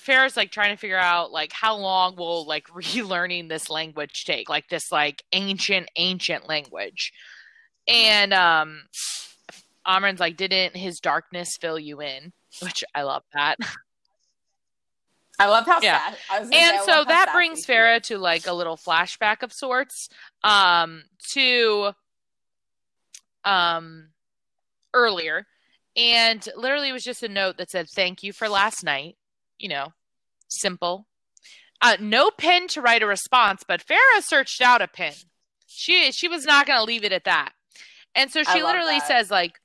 Feyre's like trying to figure out like how long will like *laughs* relearning this language take, like this like ancient, ancient language. And um Amren's like, didn't his darkness fill you in? *laughs* Which I love that. I love how Yeah. sad. I say, and so that brings. Feyre to like a little flashback of sorts um to um earlier and literally it was just a note that said thank you for last night you know simple uh no pen to write a response but Feyre searched out a pen she she was not going to leave it at that and so she literally that. says like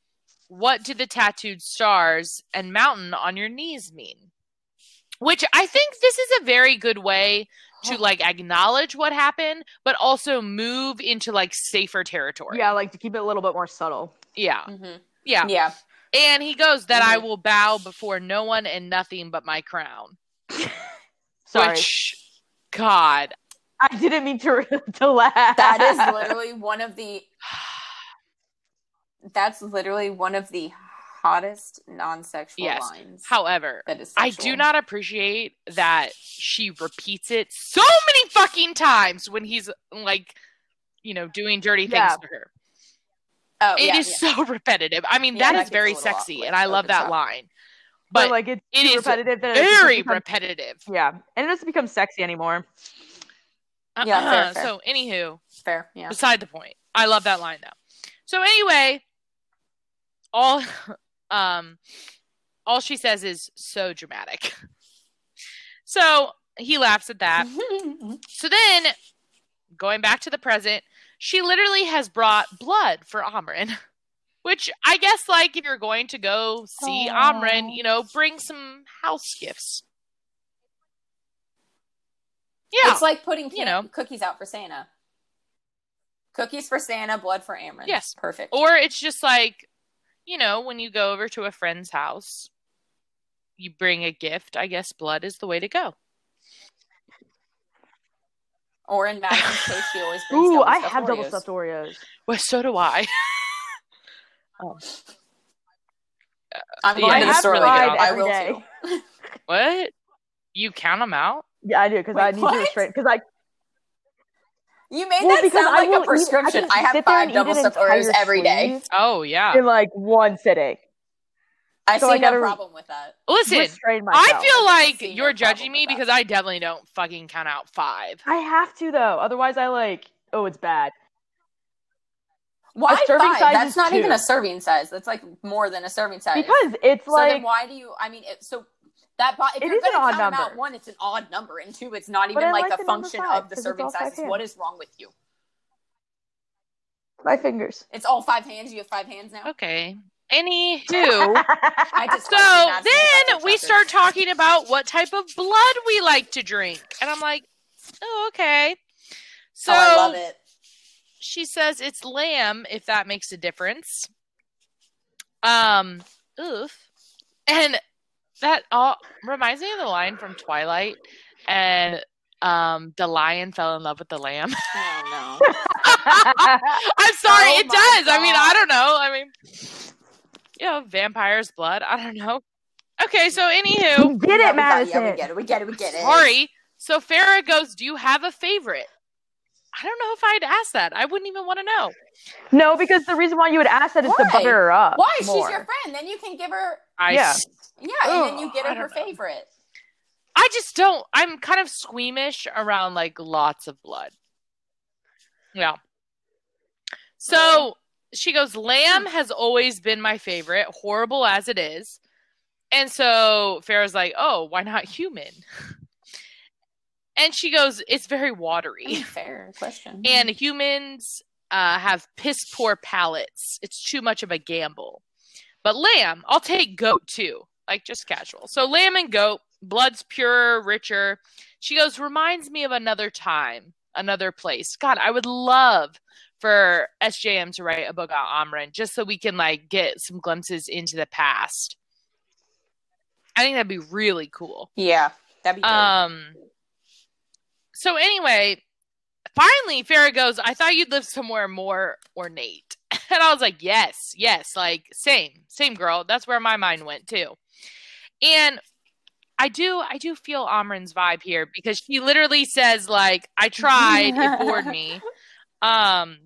what do the tattooed stars and mountain on your knees mean which i think this is a very good way to like acknowledge what happened but also move into like safer territory Yeah, like to keep it a little bit more subtle. yeah Mhm. yeah Yeah. And he goes that i will bow before no one and nothing but my crown *laughs* Sorry, which god I didn't mean to *laughs* to laugh. That is literally one of the. *sighs* That's literally one of the hottest non-sexual Yes. lines. however that is I do not appreciate that she repeats it so many fucking times when he's like, you know, doing dirty things Yeah. to her. Oh, It is yeah, yeah. so *laughs* repetitive. I mean, Yeah, that that is very sexy, off- and I love that top. line. but, But like it's it too repetitive. that very becomes- repetitive. Yeah, and it doesn't become sexy anymore. Yeah, fair, Uh-uh. fair. So, anywho, Fair. Yeah. beside the point. I love that line though. So anyway, all *laughs* um all she says is so dramatic. *laughs* So he laughs at that. So then, going back to the present, she literally has brought blood for Amren. *laughs* Which I guess, like, if you're going to go see Aw. Amren, you know, bring some house gifts. Yeah. It's like putting You you know. know cookies out for Santa. Cookies for Santa, blood for Amren. Yes. perfect. or it's just like, you know, when you go over to a friend's house, you bring a gift. I guess blood is the way to go. Or in Madison's case, she always brings Ooh, double I stuffed have double stuffed Oreos. Well, so do I. *laughs* oh. I'm Yeah, going to the that's store really later. I every will day. too. *laughs* what? You count them out? Yeah, I do because I need what? to restrain because I You made well, that sound I like a prescription. can I, have five double stuffed Oreos every day. Oh yeah. in like one sitting. I So see I no gotta- problem with that. Listen, I feel like see no you're judging me because I definitely don't fucking count out five. I have to though, otherwise I like. Oh, it's bad. Why serving five? size That's is not even a serving size. That's like more than a serving size. Because it's so like then why do you? I mean, it, so that bo- if It you're an going to odd count them out, number. one, it's an odd number, and two, it's not even like, like the, the function five, of the serving all five sizes. What is wrong with you? my fingers. It's all five hands. You have five hands now. Okay. Anywho, *laughs* I just so then we start talking about what type of blood we like to drink, and I'm like, oh okay. So oh, I love it. she says it's lamb if that makes a difference. Um, oof, and that all reminds me of the line from Twilight, and um, the lion fell in love with the lamb. Oh no. *laughs* I'm sorry, Oh it does. I mean, I don't know. I mean, you know, vampire's blood. I don't know. Okay, so anywho, Get yeah, it, we got- Madison. yeah, we get it. We get it. We get it. sorry. So Feyre goes, "Do you have a favorite?" I don't know if I'd ask that. I wouldn't even want to know. No, because the reason why you would ask that is to butter her up. Why? More. She's your friend. Then you can give her. I Yeah. s- Yeah, and then you get her her know. favorite. I just don't. I'm kind of squeamish around like lots of blood. Yeah. So Really? She goes, Lamb has always been my favorite, horrible as it is. And so Feyre's like, oh, why not human? *laughs* And she goes, it's very watery. Fair question. *laughs* And humans uh, have piss poor palates. It's too much of a gamble. But lamb, I'll take goat too, like just casual. So lamb and goat, blood's purer, richer. She goes, reminds me of another time, another place. God, I would love for SJM to write a book on Amren just so we can like get some glimpses into the past. I think that'd be really cool. yeah, that'd be good. Um. So anyway, finally, Feyre goes. I thought you'd live somewhere more ornate, *laughs* and I was like, yes, yes, like same, same girl. That's where my mind went too. And I do I do feel Amren's vibe here because she literally says like I tried it bored me. *laughs* *laughs* Um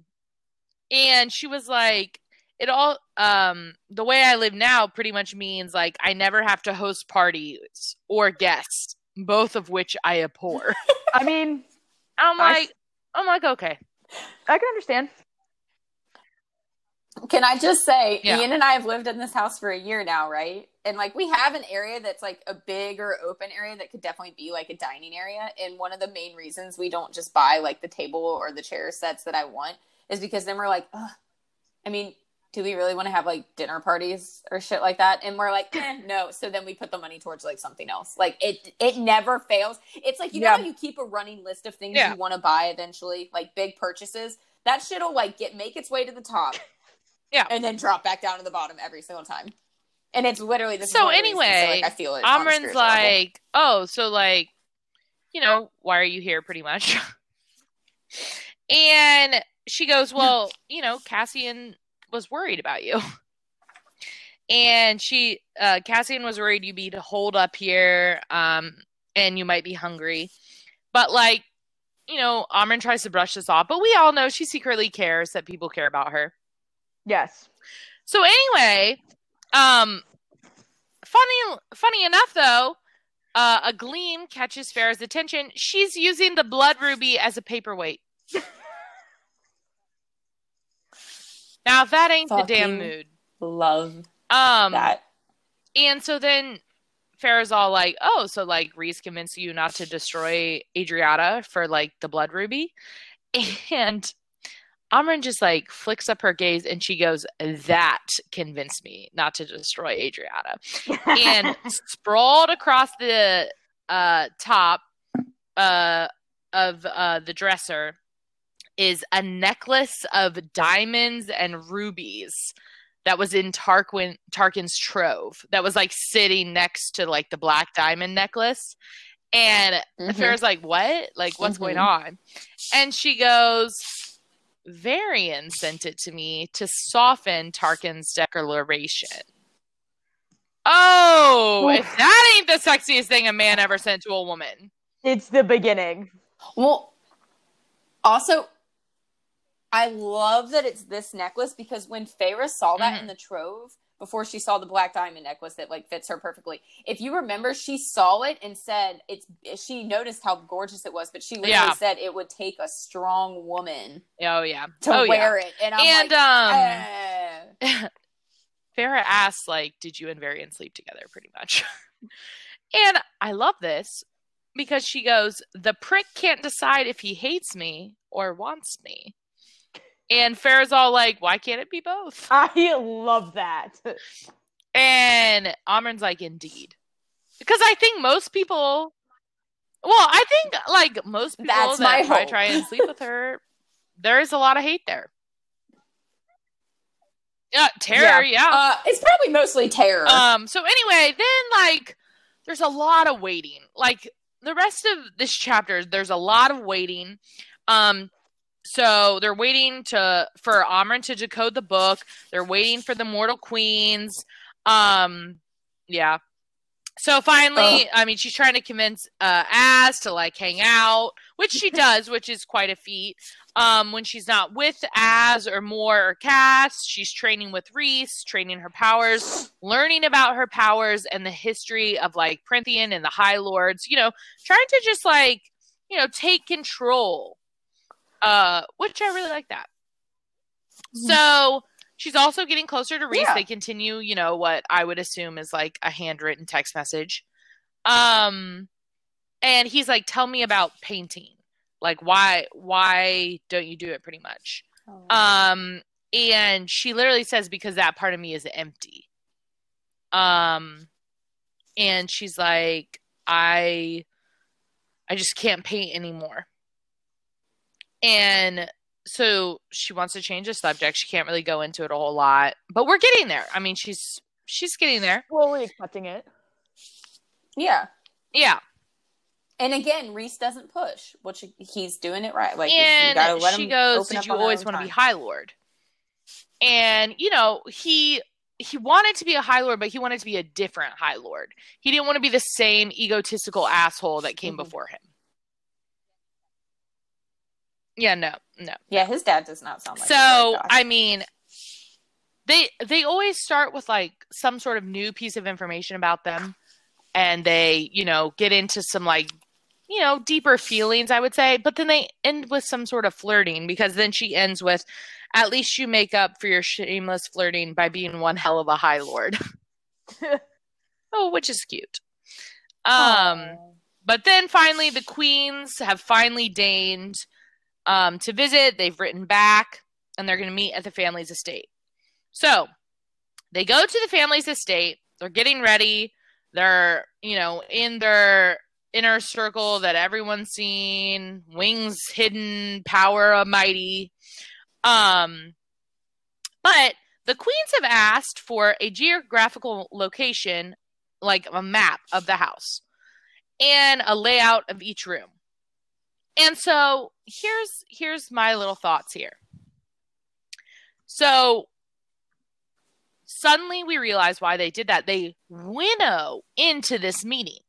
and she was like it all um the way I live now pretty much means like I never have to host parties or guests, both of which I abhor. *laughs* I mean, I'm I- like I'm like okay. I can understand. Can I just say, Yeah. Ian and I have lived in this house for a year now, right? And like we have an area that's like a big or open area that could definitely be like a dining area. And one of the main reasons we don't just buy like the table or the chair sets that I want is because then we're like, Ugh, I mean, do we really want to have like dinner parties or shit like that? And we're like, eh, no. So then we put the money towards like something else. Like it, it never fails. It's like you Yeah. know how you keep a running list of things Yeah. you want to buy eventually, like big purchases. That shit'll like get make its way to the top Yeah. and then drop back down to the bottom every single time. And it's literally this. is So one of the reasons, anyway, like, I feel it. on a Amren's spiritual level. like, oh, so like, you know, why are you here? Pretty much. *laughs* and she goes, well, you know, Cassian was worried about you. *laughs* And she, uh, Cassian was worried you'd be to hold up here, um, and you might be hungry. But like, you know, Amren tries to brush this off, but we all know she secretly cares that people care about her. Yes. So anyway, um, funny, funny enough though, uh, a gleam catches Feyre's attention. She's using the blood ruby as a paperweight. *laughs* now if that ain't the damn mood. love Um, that. and so then Feyre's all like, "Oh, so like Rhys convinced you not to destroy Adriata for like the blood ruby," *laughs* and Amren just like flicks up her gaze and she goes, "That convinced me not to destroy Adriata. and *laughs* sprawled across the uh, top uh, of uh, the dresser is a necklace of diamonds and rubies that was in Tarquin Tarquin's trove that was like sitting next to like the black diamond necklace. And Mhm. Feyre's like, What? Like, what's going Mhm. on? And she goes, Varian sent it to me to soften Tarquin's declaration. Oh, Oof. if that ain't the sexiest thing a man ever sent to a woman. it's the beginning. Well, also, I love that it's this necklace because when Feyre saw that Mhm. in the trove before she saw the black diamond necklace that like fits her perfectly, if you remember, she saw it and said it's. She noticed how gorgeous it was, but she literally Yeah. said it would take a strong woman Oh yeah. to oh, yeah. wear it, and I'm And like, um eh. *laughs* Feyre asks, like, did you and Varian sleep together pretty much? *laughs* and I love this because she goes, The prick can't decide if he hates me or wants me. And Feyre's all like, Why can't it be both? *laughs* I love that. And Amren's like, Indeed. Because I think most people well, I think like most people That's that try hope. try and sleep with her, *laughs* there is a lot of hate there. Yeah, terror, yeah. Uh, it's probably mostly terror. Um. So anyway, then like, there's a lot of waiting. Like the rest of this chapter, there's a lot of waiting. Um. So they're waiting to for Amren to decode the book. They're waiting for the mortal queens. Um. Yeah. So finally, I mean, she's trying to convince uh, Az to like hang out, which she *laughs* does, which is quite a feat. Um, when she's not with Az or Mor or Cass, she's training with Rhys, training her powers, learning about her powers and the history of like Prythian and the High Lords. You know, trying to just like you know take control. Uh, which I really like that. So she's also getting closer to Rhys. Yeah. They continue, you know, what I would assume is like a handwritten text message. Um, and he's like, "Tell me about painting. Like, why why don't you do it? Pretty much." Um, and she literally says, "Because that part of me is empty." Um, and she's like, "I, I just can't paint anymore." And so she wants to change the subject. She can't really go into it a whole lot, but we're getting there. I mean, she's she's getting there. Slowly accepting it. yeah. Yeah. And again, Rhys doesn't push, which he's doing it right. Like you gotta let she him goes, open "Did you always want to be. High Lord?" And you know, he he wanted to be a High Lord, but he wanted to be a different High Lord. He didn't want to be the same egotistical asshole that came Mhm. before him. Yeah, no, no. Yeah, his dad does not sound like. so. I mean, they they always start with like some sort of new piece of information about them, and they you know get into some like you know deeper feelings. I would say, but then they end with some sort of flirting because then she ends with, "At least you make up for your shameless flirting by being one hell of a high lord." *laughs* *laughs* oh, which is cute. Um. Aw. But then finally, the queens have finally deigned um, to visit. They've written back, and they're going to meet at the family's estate. So they go to the family's estate. They're getting ready. They're, you know, in their inner circle that everyone's seen. Wings hidden, power mighty. Um, but the queens have asked for a geographical location, like a map of the house and a layout of each room. And so here's here's my little thoughts here. So suddenly we realize why they did that. They winnow into this meeting.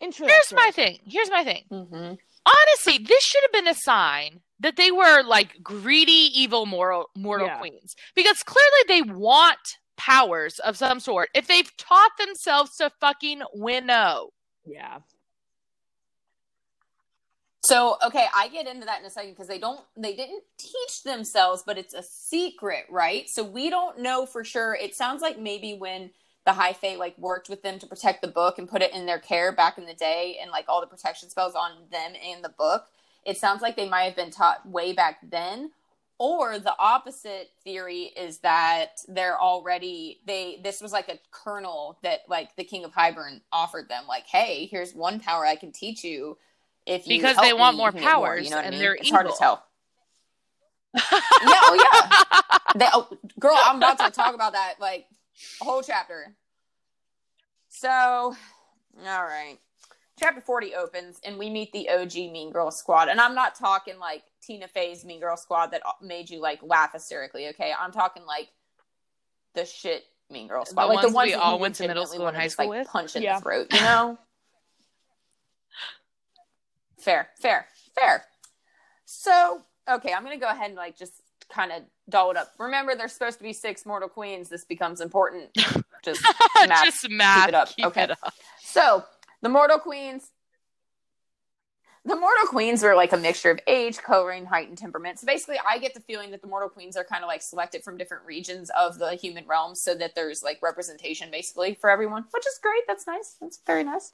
Interesting. Here's my thing. Here's my thing. Mhm. Honestly, this should have been a sign that they were like greedy, evil, moral, mortal Yeah. queens because clearly they want powers of some sort. If they've taught themselves to fucking winnow, Yeah. So okay, I get into that in a second because they don't they didn't teach themselves, but it's a secret, right? So we don't know for sure. It sounds like maybe when the High like worked with them to protect the book and put it in their care back in the day, and like all the protection spells on them and the book. It sounds like they might have been taught way back then. Or the opposite theory is that they're already they this was like a kernel that like the King of Hybern offered them, like, hey, here's one power I can teach you if you Because they want me, more you can get powers, you know what and I mean? they're it's hard to tell. *laughs* yeah, oh yeah. They, oh, girl, I'm about to talk about that like a whole chapter. So, all right. Chapter 40 opens and we meet the OG Mean Girl squad. And I'm not talking like Tina Fey's Mean Girl squad that made you like laugh hysterically, okay? I'm talking like the shit Mean Girl squad. The like the ones ones we all went to middle school and wanna high just, school like, with? punch in Yeah. the throat, you know? Fair, fair, fair. So, okay, I'm gonna go ahead and like just kind of doll it up. Remember, there's supposed to be six mortal queens. This becomes important. *laughs* Just math. Just math. it up. Keep Okay. it up. So the mortal queens. The mortal queens are like a mixture of age, coloring, height, and temperament. So basically, I get the feeling that the mortal queens are kind of like selected from different regions of the human realm, so that there's like representation basically for everyone, which is great. That's nice. That's very nice.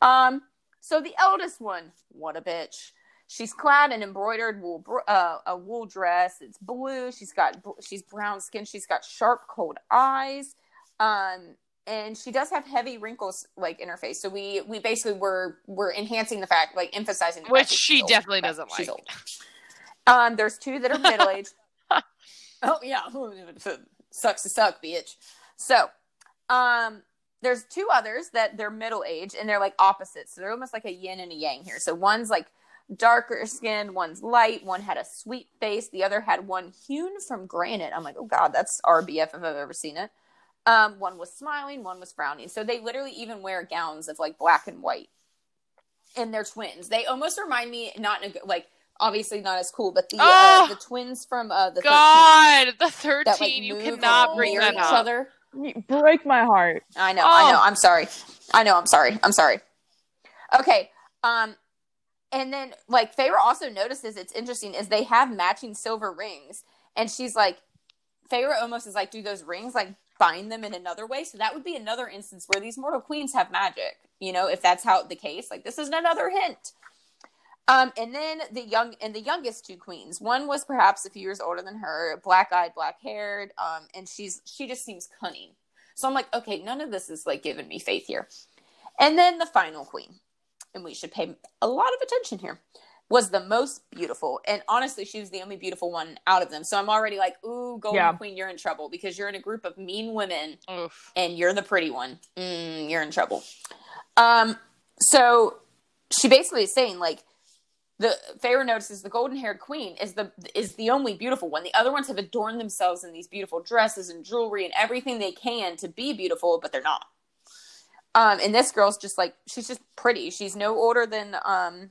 Um, so the eldest one, what a bitch. She's clad in embroidered wool, uh, a wool dress. It's blue. She's got, she's brown skin. She's got sharp, cold eyes. Um, and she does have heavy wrinkles like in her face. So we we basically were we're enhancing the fact, like emphasizing the Which she she's old. definitely doesn't she's like. old. Um, there's two that are middle aged. *laughs* oh yeah, *laughs* sucks to suck, bitch. So, um, there's two others that they're middle aged and they're like opposites. So they're almost like a yin and a yang here. So one's like darker skinned, one's light, one had a sweet face, the other had one hewn from granite. I'm like, oh god, that's RBF if I've ever seen it. Um, one was smiling, one was frowning. So they literally even wear gowns of like black and white. And they're twins. They almost remind me, not in a, good- like obviously not as cool, but the Oh! uh, the twins from uh, the 13th God, the that thirteen. like you cannot bring that each up. other. You break my heart. I know, I know. Oh. I'm sorry. I know, I'm sorry. I'm sorry. Okay. Um and then like Feyre also notices it's interesting is they have matching silver rings and she's like Feyre almost is like do those rings like bind them in another way so that would be another instance where these mortal queens have magic you know if that's how the case like this is another hint um and then the young and the youngest two queens one was perhaps a few years older than her black-eyed black-haired um and she's she just seems cunning so I'm like, okay, none of this is like giving me faith here. And then the final queen, and we should pay a lot of attention here, was the most beautiful. And honestly, she was the only beautiful one out of them. So I'm already like, ooh, Golden Yeah. Queen, you're in trouble because you're in a group of mean women Oof. and you're the pretty one. Mm, you're in trouble. Um, so she basically is saying like, the Feyre notices the golden haired queen is the is the only beautiful one. The other ones have adorned themselves in these beautiful dresses and jewelry and everything they can to be beautiful, but they're not. Um, and this girl's just like she's just pretty. She's no older than um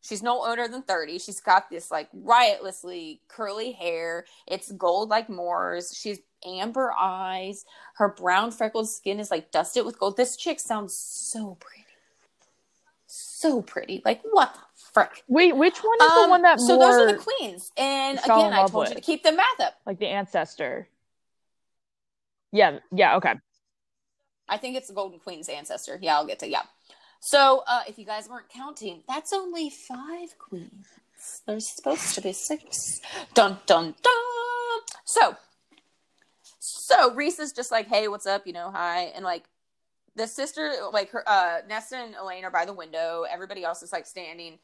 she's no older than 30. She's got this like riotlessly curly hair. It's gold like Mor's. She's amber eyes. Her brown freckled skin is like dusted with gold. This chick sounds so pretty. So pretty. Like what frick? Wait, which one is the Um, one that so those are the queens. And again, I told you to keep the math up. like the ancestor? Yeah, yeah, okay. I think it's the Golden Queen's ancestor. Yeah, I'll get to yeah. So uh, if you guys weren't counting, that's only five queens. There's supposed to be six. Dun dun dun. So, so Rhys is just like, hey, what's up? You know, hi, and like the sister, like her, uh, Nesta and Elain are by the window. Everybody else is like standing.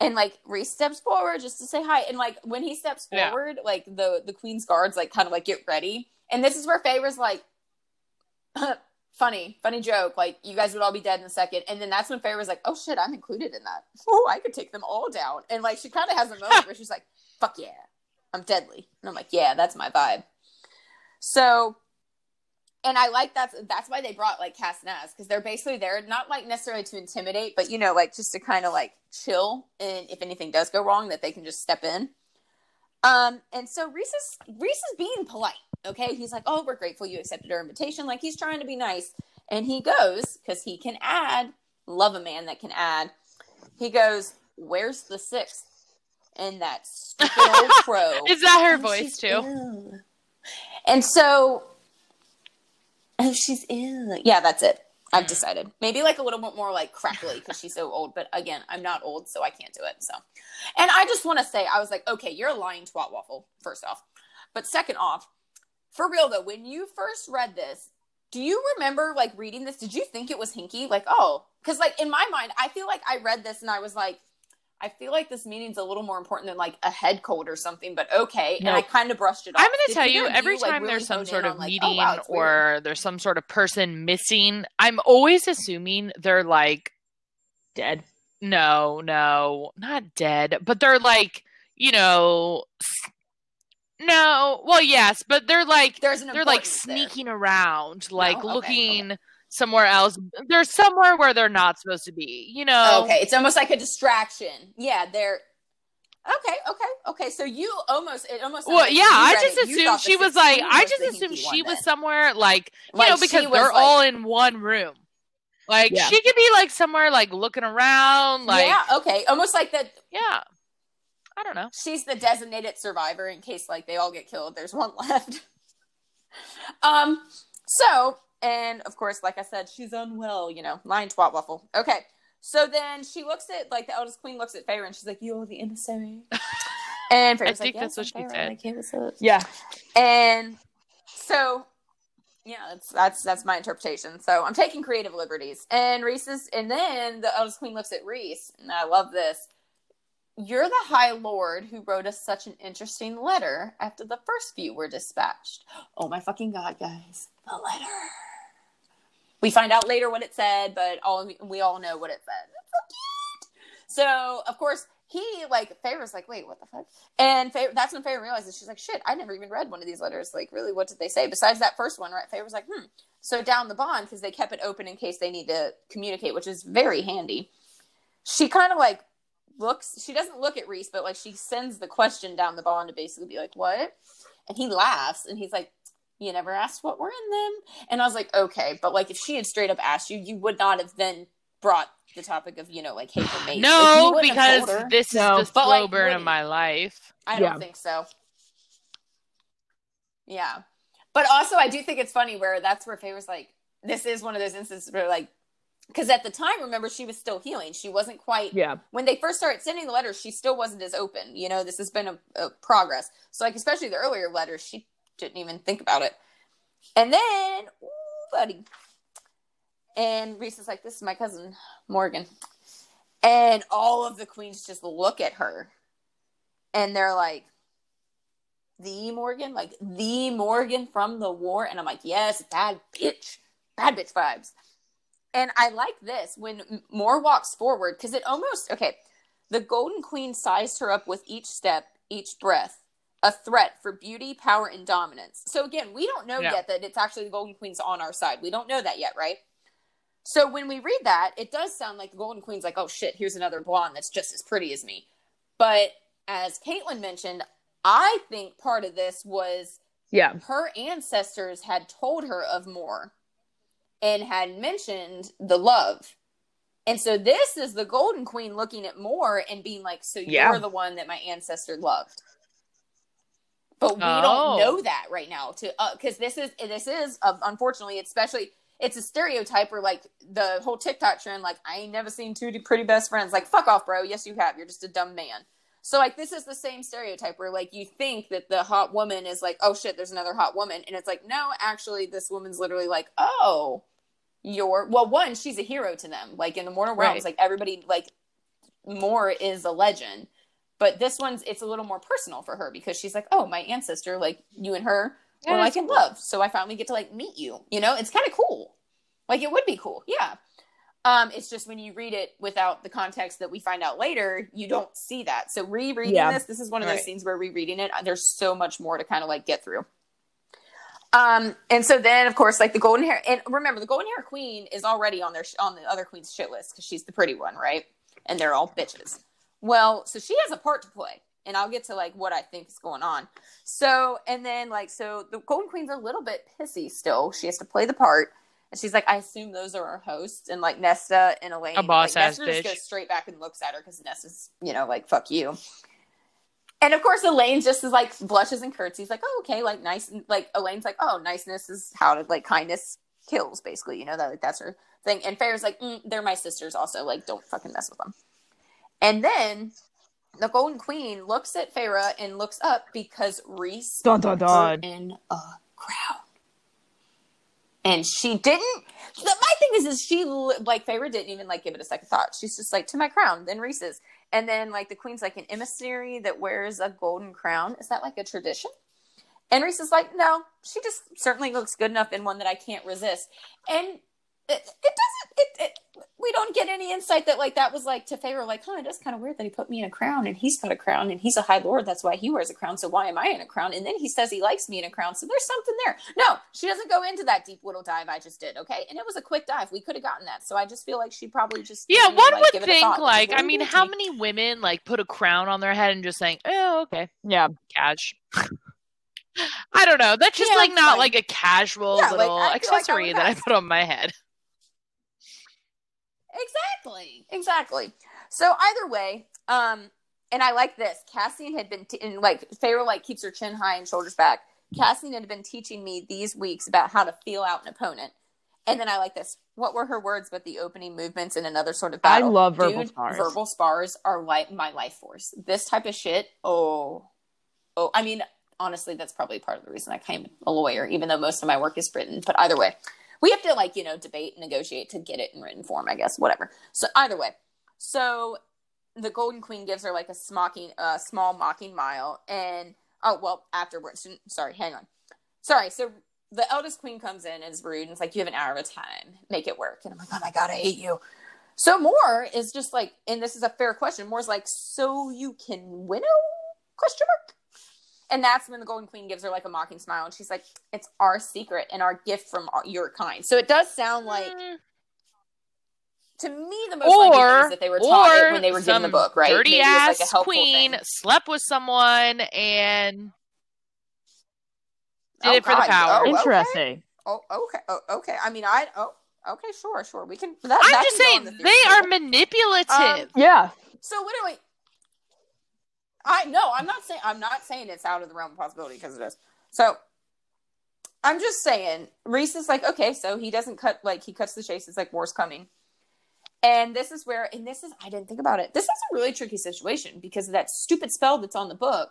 And like Rhys steps forward just to say hi, and like when he steps Yeah. forward, like the the queen's guards like kind of like get ready, and this is where Feyre's like, *laughs* funny, funny joke. Like you guys would all be dead in a second, and then that's when Faye was like, "Oh shit, I'm included in that. *laughs* Oh, I could take them all down." And like she kind of has a moment where she's like, "Fuck yeah, I'm deadly," and I'm like, "Yeah, that's my vibe." So, and I like that's That's why they brought like Cass Naz because they're basically there not like necessarily to intimidate, but you know, like just to kind of like chill, and if anything does go wrong, that they can just step in. Um, and so Rhys is Rhys is being polite. Okay, he's like, "Oh, we're grateful you accepted our invitation." Like he's trying to be nice, and he goes because he can add. Love a man that can add. He goes, "Where's the sixth? And that stupid old *laughs* crow. Is that her And voice too? ill. And so, oh, she's ill. Yeah, that's it. I've decided. Maybe like a little bit more like crackly because she's so old. But again, I'm not old, so I can't do it. So, and I just want to say, I was like, okay, you're a lying twat waffle. First off, but second off, for real though, when you first read this, do you remember like reading this? Did you think it was hinky? Like, oh, because like in my mind, I feel like I read this and I was like, I feel like this meeting's a little more important than like a head cold or something. But okay, and I kind of brushed it off. I'm going to tell you, of every like, time really there's some sort of on, like, oh, meeting oh, wow, it's weird? or there's some sort of person missing, I'm always assuming they're like, Dead. no, no, not dead, but they're like, you know, no, well, yes, but they're like, there's an they're like importance there. sneaking around, like okay, looking somewhere else. They're somewhere where they're not supposed to be, you know? Okay, it's almost like a distraction. Yeah, they're okay. Okay, okay. So you almost it almost Well, yeah, I just it, assumed she was like, 16 I just assumed she was then. somewhere like, you Like, know, because they're like- all in one room. Like Yeah. she could be like somewhere like looking around, like yeah, okay, almost like that. yeah. I don't know. She's the designated survivor in case like they all get killed. There's one *laughs* left. um. So and of course, like I said, she's unwell. You know, lying twat waffle. Okay. So then she looks at like the eldest queen looks at Feyre and she's like, "You're the emissary." *laughs* And Feyre's think like, that's yes, what I'm she said. Like, hey, what's up? Yeah. And so, yeah, that's that's that's my interpretation. So I'm taking creative liberties. And Rhys's, and then the eldest queen looks at Rhys, and I love this. You're the High Lord who wrote us such an interesting letter after the first few were dispatched. Oh my fucking god, guys! The letter. We find out later what it said, but all we all know what it said. So. Of course he like Feyre's like, wait, what the fuck? And that's when Feyre realizes she's like, shit, I never even read one of these letters. Like, really, what did they say besides that first one? Right? Was like, hmm. So down the bond because they kept it open in case they need to communicate, which is very handy. She kind of like looks. She doesn't look at Rhys, but like she sends the question down the bond to basically be like, what? And he laughs and he's like. You never asked what were in them, and I was like, okay, but like if she had straight up asked you, you would not have then brought the topic of you know like hey for me. No, wouldn't because told her. this No. is the But, slow like, burn of my life. I don't Yeah. think so. Yeah. But also, I do think it's funny where that's where Faye was like, this is one of those instances where, like, because at the time, remember, she was still healing. She wasn't quite, Yeah. when they first started sending the letters, she still wasn't as open. You know, this has been a, a progress. So, like, especially the earlier letters, she didn't even think about it. And then, ooh, buddy. And Rhys is like, this is my cousin, Morrigan. And all of the queens just look at her and they're like, the Morrigan, like the Morrigan from the war. And I'm like, yes, bad bitch, bad bitch vibes. And I like this when Mor walks forward because it almost, okay. The Golden Queen sized her up with each step, each breath, a threat for beauty, power, and dominance. So again, we don't know Yeah. yet that it's actually the Golden Queen's on our side. We don't know that yet, right? So when we read that, it does sound like the Golden Queen's like, oh shit, here's another blonde that's just as pretty as me. But as Caitlin mentioned, I think part of this was Yeah. her ancestors had told her of Mor and had mentioned the love. And so this is the Golden Queen looking at Mor and being like, So Yeah. you're the one that my ancestor loved. But we Oh. don't know that right now to because this is this is uh, unfortunately especially it's a stereotype where like the whole TikTok trend like I ain't never seen two pretty best friends like fuck off bro yes you have you're just a dumb man so like this is the same stereotype where like you think that the hot woman is like, oh shit, there's another hot woman, and it's like, no, actually, this woman's literally like, oh, you're well, one, she's a hero to them. Like in the mortal realms, Right. like everybody like Mor is a legend. But this one's it's a little more personal for her because she's like, oh, my ancestor, like you and her were Yeah, like in love. So I finally get to like meet you. You know, it's kind of cool. Like it would be cool. Yeah. Um, it's just when you read it without the context that we find out later, you don't see that. So rereading Yeah. this, this is one of those Right. scenes where rereading it, there's so much more to kind of like get through. Um, and so then of course, like the golden hair, and remember the golden hair queen is already on their sh- on the other queen's shit list because she's the pretty one, right? And they're all bitches. Well, so she has a part to play, and I'll get to like what I think is going on. So, and then like, so the golden queen's a little bit pissy still. She has to play the part. And she's like, I assume those are our hosts. And like Nesta and Elain, A boss like, ass Nesta just goes straight back and looks at her because Nesta's, you know, like, fuck you. And of course, Elain just is like blushes and curtsies, like, oh, okay, like nice. And Like Elain's like, oh, niceness is how to like kindness kills, basically. You know that like, that's her thing. And Feyre's like, mm, they're my sisters, also. Like, don't fucking mess with them. And then the Golden Queen looks at Feyre and looks up because Rhys Dun dun put dun. in a crown. And she didn't. The, my thing is, is she like Feyre didn't even like give it a second thought. She's just like to my crown, then Rhys's, and then like the queen's like an emissary that wears a golden crown. Is that like a tradition? And Rhys's like, no, she just certainly looks good enough in one that I can't resist. And it, it doesn't. It, it we don't get any insight that like that was like to Feyre, like, huh, it is kind of weird that he put me in a crown and he's got a crown and he's a high lord. That's why he wears a crown. So why am I in a crown? And then he says he likes me in a crown. So there's something there. No, she doesn't go into that deep little dive I just did. Okay, and it was a quick dive. We could have gotten that. So I just feel like she probably just Yeah, one like, would give it a think thought. like, I mean, how me. many women like put a crown on their head and just saying, "Oh, okay, Yeah. cash." *laughs* I don't know. That's just Yeah, like not fine. like a casual Yeah, little I feel like I accessory would that I put on my head. Exactly. Exactly. So either way, um, and I like this. Cassian had been t- and like Feyre like keeps her chin high and shoulders back. Cassian had been teaching me these weeks about how to feel out an opponent. And then I like this. What were her words but the opening movements in another sort of battle? I love verbal Dude, spars. Verbal spars are like my life force. This type of shit. Oh, oh. I mean, honestly, that's probably part of the reason I became a lawyer, even though most of my work is written. But either way, we have to like you know debate and negotiate to get it in written form. I guess whatever. So either way, so the Golden Queen gives her like a smocking, uh, small mocking mile, and oh well, afterwards. Sorry, hang on. Sorry. So the eldest queen comes in and is rude and it's like, you have an hour of time, make it work. And I'm like, oh my god, I hate you. So Mor is just like, and this is a fair question. Mor's like, so you can winnow? Question mark. And that's when the Golden Queen gives her like a mocking smile, and she's like, "It's our secret and our gift from your kind." So it does sound like Mm, to me the most likely or is that they were taught it when they were given the book, right? Dirty Maybe it's ass like a helpful queen thing. slept with someone and did Oh, it for the power. Oh, okay. Interesting. Oh, okay. Oh, okay. I mean, I. Oh, okay. Sure, sure. We can. That, I'm that just can saying the they are table. manipulative. Yeah. So what do we? I no, I'm not saying I'm not saying it's out of the realm of possibility because it is. So I'm just saying Rhys is like, okay, so he doesn't cut like he cuts the chase. It's like war's coming, and this is where and this is I didn't think about it. This is a really tricky situation because of that stupid spell that's on the book.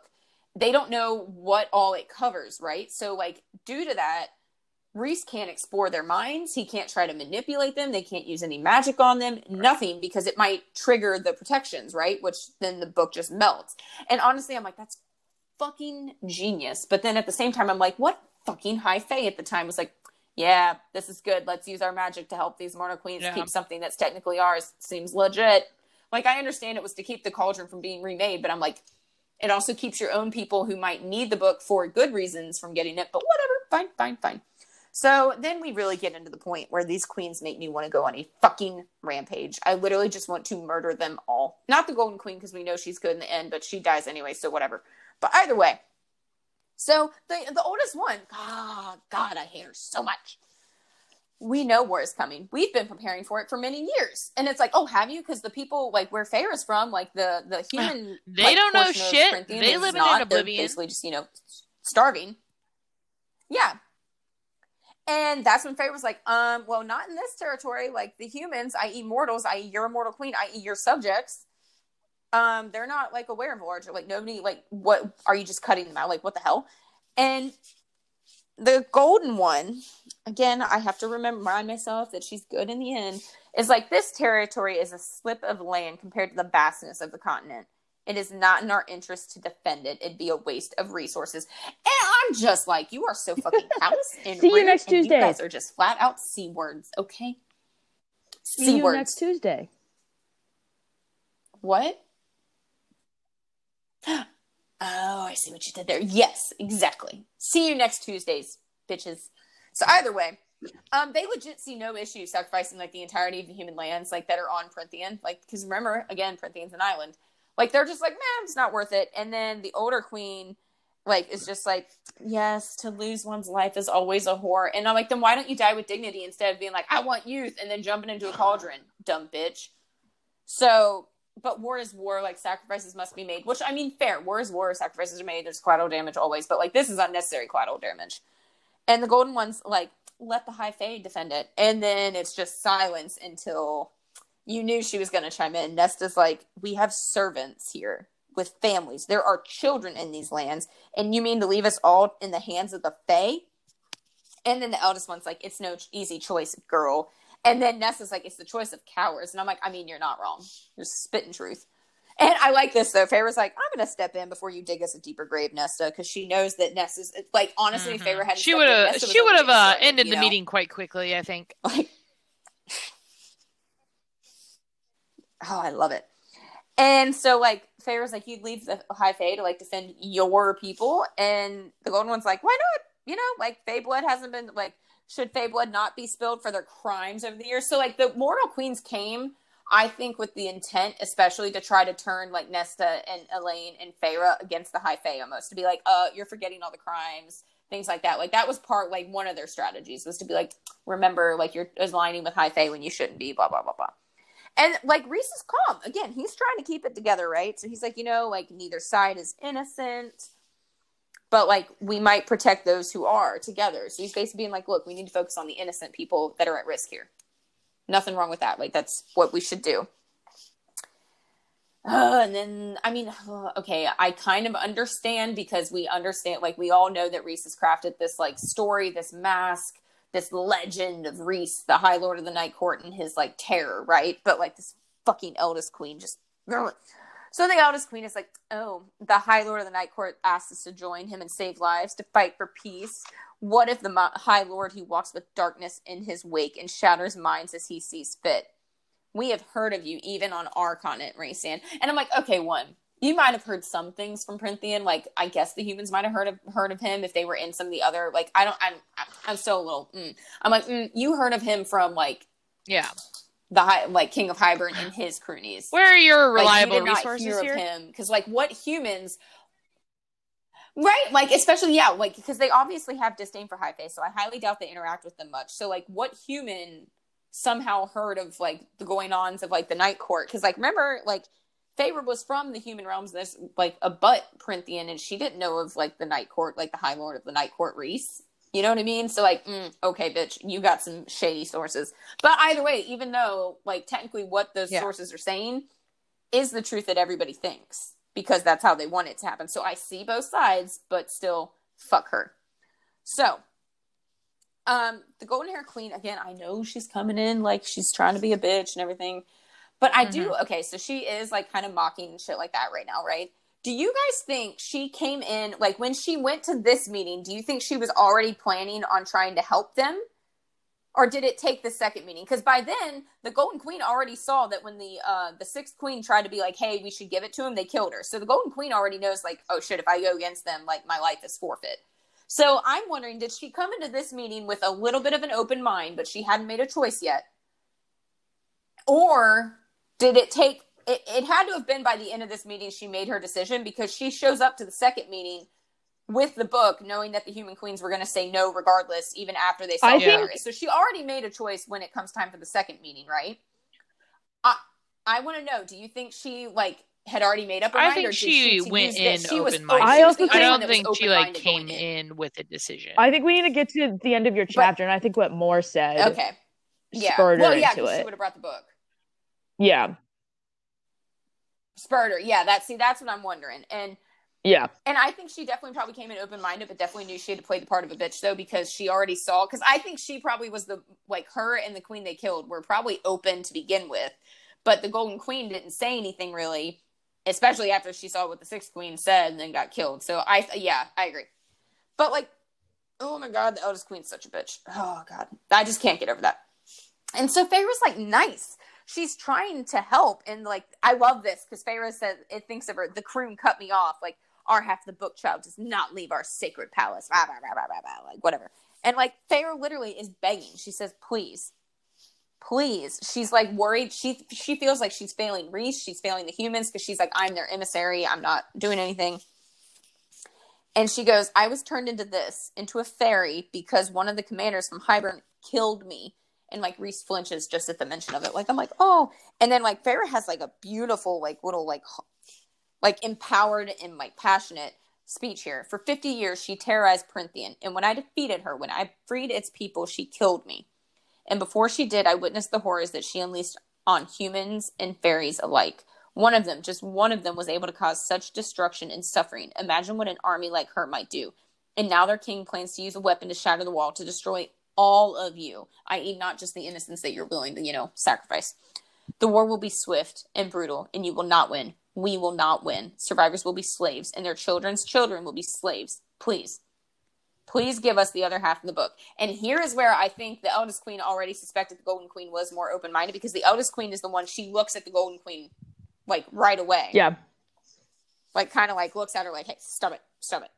They don't know what all it covers, right? So like due to that. Rhys can't explore their minds. He can't try to manipulate them. They can't use any magic on them. Nothing because it might trigger the protections, right? Which then the book just melts. And honestly, I'm like, that's fucking genius. But then at the same time, I'm like, what fucking high fae at the time was like, yeah, this is good. Let's use our magic to help these mortal queens Yeah. keep something that's technically ours. Seems legit. Like I understand it was to keep the cauldron from being remade, but I'm like, it also keeps your own people who might need the book for good reasons from getting it. But whatever, fine, fine, fine. So then we really get into the point where these queens make me want to go on a fucking rampage. I literally just want to murder them all. Not the Golden Queen because we know she's good in the end, but she dies anyway, so whatever. But either way, so the the oldest one, God, God, I hate her so much. We know war is coming. We've been preparing for it for many years, and it's like, oh, have you? Because the people like where Feyre is from, like the the human, They like, don't know shit. They live in not. an They're oblivion. basically just you know starving. Yeah, and that's when Feyre was like, um, well, not in this territory. Like the humans, i.e., mortals, i.e., your immortal queen, i.e., your subjects, um, they're not like aware of large. Like nobody, like, what are you just cutting them out? Like, what the hell? And the golden one, again, I have to remind myself that she's good in the end. Is like this territory is a slip of land compared to the vastness of the continent. It is not in our interest to defend it. It'd be a waste of resources. And I'm just like, you are so *laughs* fucking callous and See you next Tuesday. You guys are just flat out c words, okay? See C you words. next Tuesday. What? *gasps* Oh, I see what you did there. Yes, exactly. See you next Tuesdays, bitches. So either way, um, they legit see no issue sacrificing like the entirety of the human lands like that are on Prythian. Like, because remember, again, Prythian's an island. Like they're just like, man, it's not worth it. And then the older queen, like, is just like, yes, to lose one's life is always a horror. And I'm like, then why don't you die with dignity instead of being like, I want youth, and then jumping into a cauldron, dumb bitch. So, but war is war. Like sacrifices must be made. Which I mean, fair. War is war. Sacrifices are made. There's collateral damage always, but like this is unnecessary collateral damage. And the golden ones like let the high fae defend it, and then it's just silence until you knew she was going to chime in. Nesta's like, we have servants here with families. There are children in these lands, and you mean to leave us all in the hands of the fae? And then the eldest one's like, it's no easy choice, girl. And then Nesta's like, it's the choice of cowards. And I'm like, I mean, you're not wrong. You're spitting truth. And I like this though. Feyre's like, I'm gonna step in before you dig us a deeper grave, Nesta, because she knows that Nesta's like honestly, Mhm. Feyre hadn't. She would have. She would have uh, ended the you know? meeting quite quickly. I think. *laughs* Like, oh, I love it. And so, like, Feyre's like, you'd leave the High Fae to like defend your people, and the Golden One's like, why not? You know, like Fae blood hasn't been like, should Fae blood not be spilled for their crimes over the years? So, like, the Mortal Queens came, I think, with the intent, especially to try to turn like Nesta and Elain and Feyre against the High Fae, almost to be like, uh, you're forgetting all the crimes, things like that. Like, that was part like one of their strategies was to be like, remember, like you're aligning with High Fae when you shouldn't be, blah blah blah blah. And like Rhys is calm. Again, he's trying to keep it together, right? So he's like, you know, like neither side is innocent, but like we might protect those who are together. So he's basically being like, look, we need to focus on the innocent people that are at risk here. Nothing wrong with that. Like that's what we should do. Uh, and then, I mean, *sighs* okay, I kind of understand because we understand, like, we all know that Rhys has crafted this, like, story, this mask, this legend of Rhys, the High Lord of the Night Court, and his, like, terror, right? But, like, this fucking eldest queen just. *sniffs* So the eldest queen is like, oh, the High Lord of the Night Court asks us to join him and save lives, to fight for peace. What if the Mo- High Lord who walks with darkness in his wake and shatters minds as he sees fit? We have heard of you even on our continent, Rhysand. And I'm like, okay, one, you might have heard some things from Prythian. Like, I guess the humans might have heard of heard of him if they were in some of the other. Like, I don't. I'm I'm still a little. Mm. I'm like, mm, you heard of him from like Yeah. the high, like King of Hybern and his cronies. Where are your Like, you reliable did not resources hear here? of him because like what humans right like especially yeah like because they obviously have disdain for high face so i highly doubt they interact with them much so like what human somehow heard of like the going ons of like the night court because like remember like Feyre was from the human realms this like a butt Prythian and she didn't know of like the night court like the high lord of the night court Rhys you know what i mean so like mm, okay bitch you got some shady sources but either way even though like technically what those Yeah. sources are saying is the truth that everybody thinks because that's how they want it to happen. So I see both sides, but still fuck her. So um the golden hair queen again, I know she's coming in like she's trying to be a bitch and everything. But I do okay, so she is like kind of mocking shit like that right now, right? Do you guys think she came in like when she went to this meeting, do you think she was already planning on trying to help them? or did it take the second meeting? Because by then the Golden Queen already saw that when the uh the sixth queen tried to be like, "Hey, we should give it to him," they killed her. So the Golden Queen already knows, like, "Oh shit, if I go against them, like my life is forfeit." So I'm wondering, did she come into this meeting with a little bit of an open mind, but she hadn't made a choice yet, or did it take? It, it had to have been by the end of this meeting she made her decision because she shows up to the second meeting with the book, knowing that the human queens were going to say no regardless, even after they saw I think- So she already made a choice when it comes time for the second meeting, right? I I want to know. Do you think she like had already made up her I mind, think or did she to went in she was- open-minded. she I also the think- I don't think she like came going in with a decision. I think we need to get to the end of your chapter, and I think what Mor said Okay. Yeah. well, her yeah, into 'cause she would have brought the book. Yeah, Spurter. Yeah. That's see. That's what I'm wondering. And yeah, And I think she definitely probably came in open minded, but definitely knew she had to play the part of a bitch though, because she already saw. Because I think she probably was the like her and the queen they killed were probably open to begin with, but the Golden Queen didn't say anything really, especially after she saw what the Sixth Queen said and then got killed. So I yeah I agree, but like oh my god the eldest queen's such a bitch. Oh god I just can't get over that. And so Feyre's like nice. She's trying to help, and like I love this because Feyre says it thinks of her. The croon cut me off. Like our half the book child does not leave our sacred palace. Rah, rah, rah, like whatever. And like Feyre literally is begging. She says, "Please, please." She's like worried. She she feels like she's failing Rhys. She's failing the humans because she's like, "I'm their emissary. I'm not doing anything." And she goes, "I was turned into this, into a fairy, because one of the commanders from Hybern killed me." And like Rhys flinches just at the mention of it. Like I'm like, "Oh." And then like Feyre has like a beautiful like little like like empowered and like passionate speech here. For 50 years, she terrorized Prythian, and when I defeated her, when I freed its people, she killed me. And before she did, I witnessed the horrors that she unleashed on humans and fairies alike. One of them, just one of them, was able to cause such destruction and suffering. Imagine what an army like her might do. And now their king plans to use a weapon to shatter the wall to destroy all of you, i.e., not just the innocents that you're willing to, you know, sacrifice. The war will be swift and brutal, and you will not win. We will not win. Survivors will be slaves, and their children's children will be slaves. Please, please give us the other half of the book. And here is where I think the eldest queen already suspected the golden queen was more open minded because the eldest queen is the one she looks at the golden queen like right away. yeah. Like kind of like looks at her like, hey, stop it, stop it.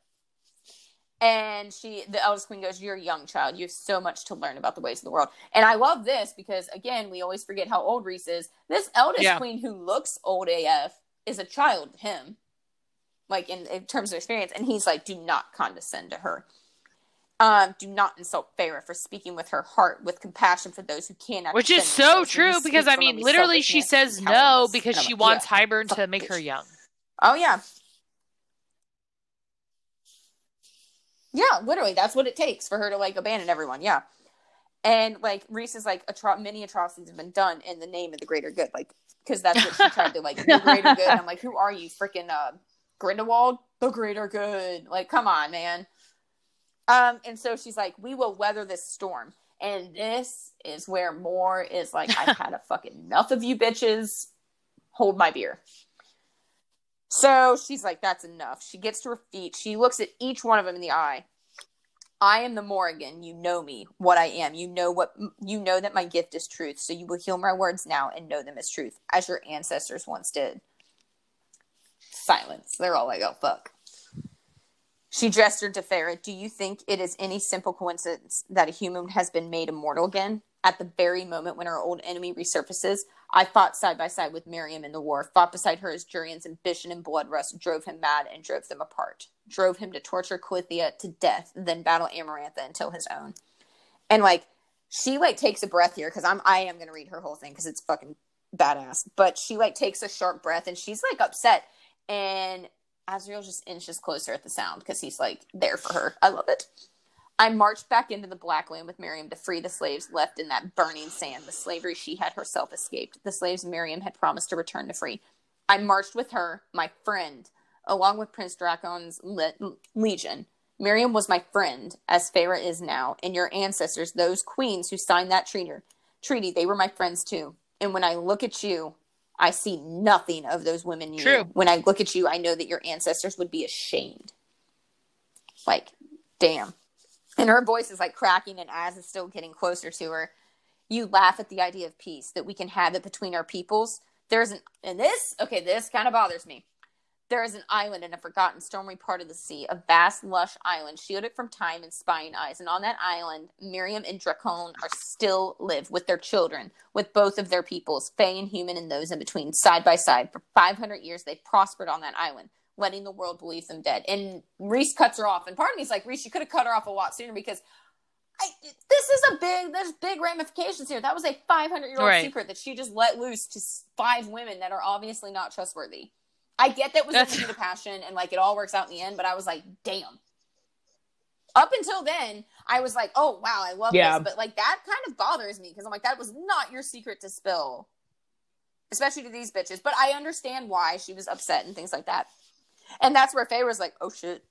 And she, the eldest queen goes, You're a young child. You have so much to learn about the ways of the world. And I love this because, again, we always forget how old Rhys is. This eldest Yeah. queen who looks old AF is a child to him, like in, in terms of experience. And he's like, Do not condescend to her. Um, do not insult Feyre for speaking with her heart with compassion for those who cannot. Which is so true because I mean, literally, she says no because she wants yeah. To make her young. Oh yeah. Yeah, literally, that's what it takes for her to like abandon everyone. Yeah, and like Rhys is like, atro- many atrocities have been done in the name of the greater good, like because that's what she tried to like *laughs* the greater good. And I'm like, who are you, freaking uh, Grindelwald? The greater good. Like, come on, man. Um, and so she's like, we will weather this storm. And this is where Mor is like, I've *laughs* had a fucking enough of you bitches. Hold my beer. So she's like, that's enough. She gets to her feet. She looks at each one of them in the eye. I am the Morrigan. You know me, what I am. You know what you know that my gift is truth. So you will hear my words now and know them as truth, as your ancestors once did. Silence. They're all like, oh fuck. She gestured to Feyre. Do you think it is any simple coincidence that a human has been made immortal again? At the very moment when our old enemy resurfaces, I fought side by side with Miryam in the war, fought beside her as Jurian's ambition and bloodlust drove him mad and drove them apart, drove him to torture Clythia to death, then battle Amarantha until his own. And like, she like takes a breath here because I'm I am gonna read her whole thing because it's fucking badass. But she like takes a sharp breath and she's like upset, and Azriel just inches closer at the sound because he's like there for her. I love it. I marched back into the Black Land with Miryam to free the slaves left in that burning sand, the slavery she had herself escaped, the slaves Miryam had promised to return to free. I marched with her, my friend, along with Prince Drakon's le- legion. Miryam was my friend, as Feyre is now, and your ancestors, those queens who signed that treaty, treaty, they were my friends too. And when I look at you, I see nothing of those women you True. When I look at you, I know that your ancestors would be ashamed. Like, damn. And her voice is like cracking, and Az is still getting closer to her. You laugh at the idea of peace that we can have it between our peoples. There's an and this okay, this kind of bothers me. There is an island in a forgotten stormy part of the sea, a vast, lush island shielded from time and spying eyes. And on that island, Miryam and Drakon are still live with their children, with both of their peoples, Fey and human, and those in between, side by side. For 500 years, they prospered on that island, letting the world believe them dead. And Rhys cuts her off. And part of me is like, Rhys, you could have cut her off a lot sooner because I, this is a big, there's big ramifications here. That was a 500 year old Right. secret that she just let loose to five women that are obviously not trustworthy. I get that was That's- the passion and like it all works out in the end, but I was like, damn. Up until then, I was like, oh wow, I love Yeah. this. But like that kind of bothers me because I'm like, that was not your secret to spill. Especially to these bitches. But I understand why she was upset and things like that. And that's where Feyre was like, oh shit.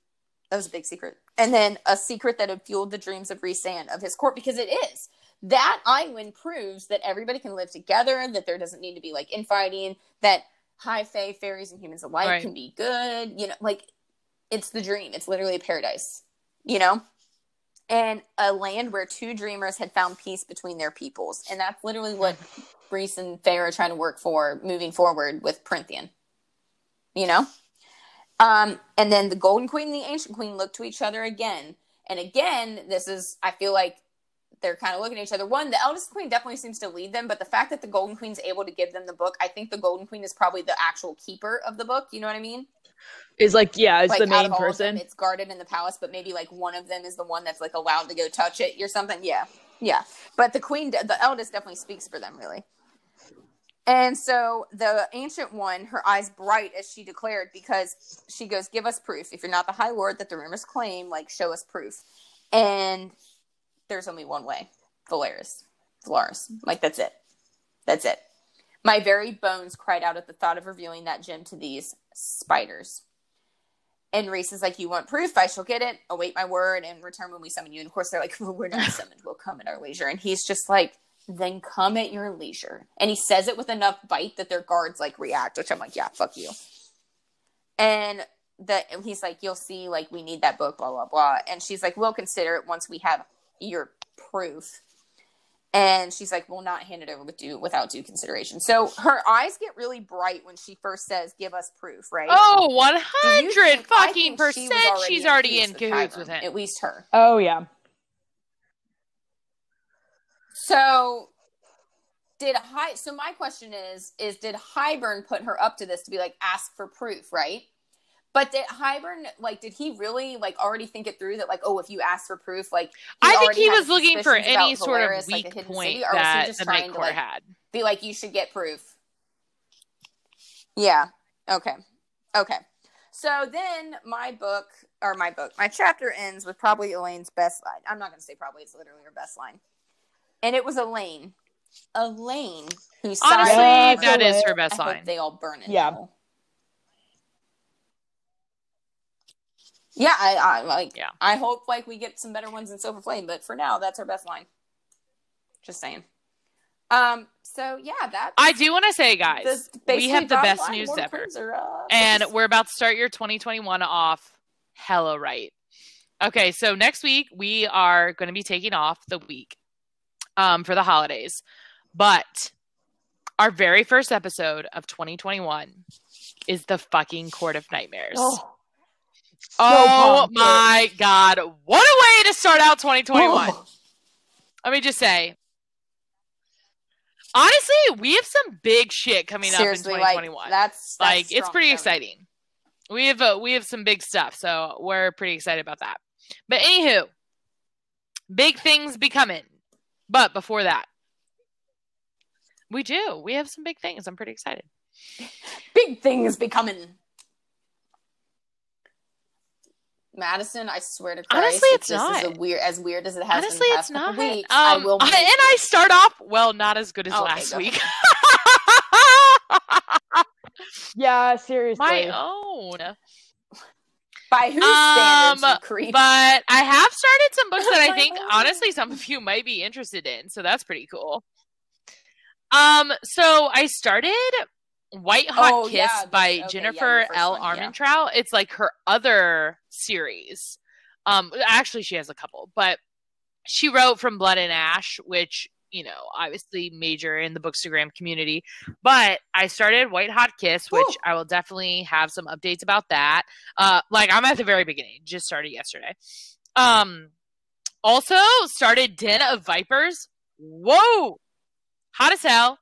That was a big secret. And then a secret that had fueled the dreams of Rhysand of his court because it is. That island proves that everybody can live together, that there doesn't need to be like infighting, that high fae, fairies, and humans alike Right. can be good. You know, like it's the dream. It's literally a paradise, you know? And a land where two dreamers had found peace between their peoples. And that's literally what Rhys and Feyre are trying to work for moving forward with Prythian. You know? Um, and then the Golden Queen and the Ancient Queen look to each other again. And again, this is, I feel like they're kind of looking at each other. One, the eldest queen definitely seems to lead them, but the fact that the Golden Queen's able to give them the book, I think the Golden Queen is probably the actual keeper of the book. You know what I mean? Is like, yeah, it's like the main of all of person. them, it's guarded in the palace, but maybe like one of them is the one that's like allowed to go touch it or something. Yeah, yeah. But the queen, the eldest, definitely speaks for them, really. And so the ancient one, her eyes bright as she declared, because she goes, "Give us proof. If you're not the High Lord that the rumors claim, like show us proof." And there's only one way, Velaris, Velaris. Like that's it. That's it. My very bones cried out at the thought of revealing that gem to these spiders. And Rhys is like, You want proof? I shall get it. Await my word and return when we summon you. And of course, they're like, *laughs* well, We're not summoned. We'll come at our leisure. And he's just like, Then come at your leisure. And he says it with enough bite that their guards like react, which I'm like, Yeah, fuck you. And the, and he's like, You'll see, like, we need that book, blah, blah, blah. And she's like, We'll consider it once we have your proof. And she's like, "We'll not hand it over with due without due consideration." So her eyes get really bright when she first says, "Give us proof," right? Oh, 100 think- fucking think she was percent. She's already in cahoots with him. At least her. Oh yeah. So did High? So my question is: Is did Hybern put her up to this to be like ask for proof, right? But did Hybern like? Did he really like already think it through that like, oh, if you ask for proof, like I think he was looking for any sort of Velaris, like, weak point city, or was he that just the trying to, like, had. be like, you should get proof. Yeah. Okay. Okay. So then my book or my book, my chapter ends with probably Elain's best line. I'm not going to say probably; it's literally her best line. And it was Elain, Elain who sighed Honestly, Yeah, for that Elain. is her I best hope line. they all burn it. Yeah. hell. Yeah, I, I like. Yeah. I hope like we get some better ones in Silver Flame, but for now, that's her best line. Just saying. Um. So yeah, that I do want to say, guys, this- we have the best line, news ever. Queens are, and we're about to start your 2021 off hella right. Okay, so next week we are going to be taking off the week um, for the holidays, but our very first episode of 2021 is the fucking Court of Nightmares. Oh, Oh my god, what a way to start out 2021. Oh. Let me just say. Honestly, we have some big shit coming seriously, up in like 2021 that's, that's like it's pretty coming. exciting. We have uh, we have some big stuff, so we're pretty excited about that. But anywho, big things be coming. But before that, we do. We have some big things. I'm pretty excited. Big things becoming. Madison, I swear to Christ, Honestly, it's this is a not. weird, as weird as it has Honestly, it's not. weeks. um, I will. and I start off well, not as good as last week. *laughs* *laughs* Yeah, seriously. My own. By whose Um, standards, creep? But I have started some books that *laughs* I think honestly some of you might be interested in, so that's pretty cool. Um, so I started White Hot Oh, Kiss yeah, by okay, Jennifer first L. one, yeah. Armentrout. It's like her other series. Um, actually, she has a couple, but she wrote from Blood and Ash, which you know, obviously major in the Bookstagram community. But I started White Hot Kiss, which Ooh. I will definitely have some updates about that. Uh, like I'm at the very beginning, just started yesterday. Um, also started Den of Vipers. Whoa, hot as hell.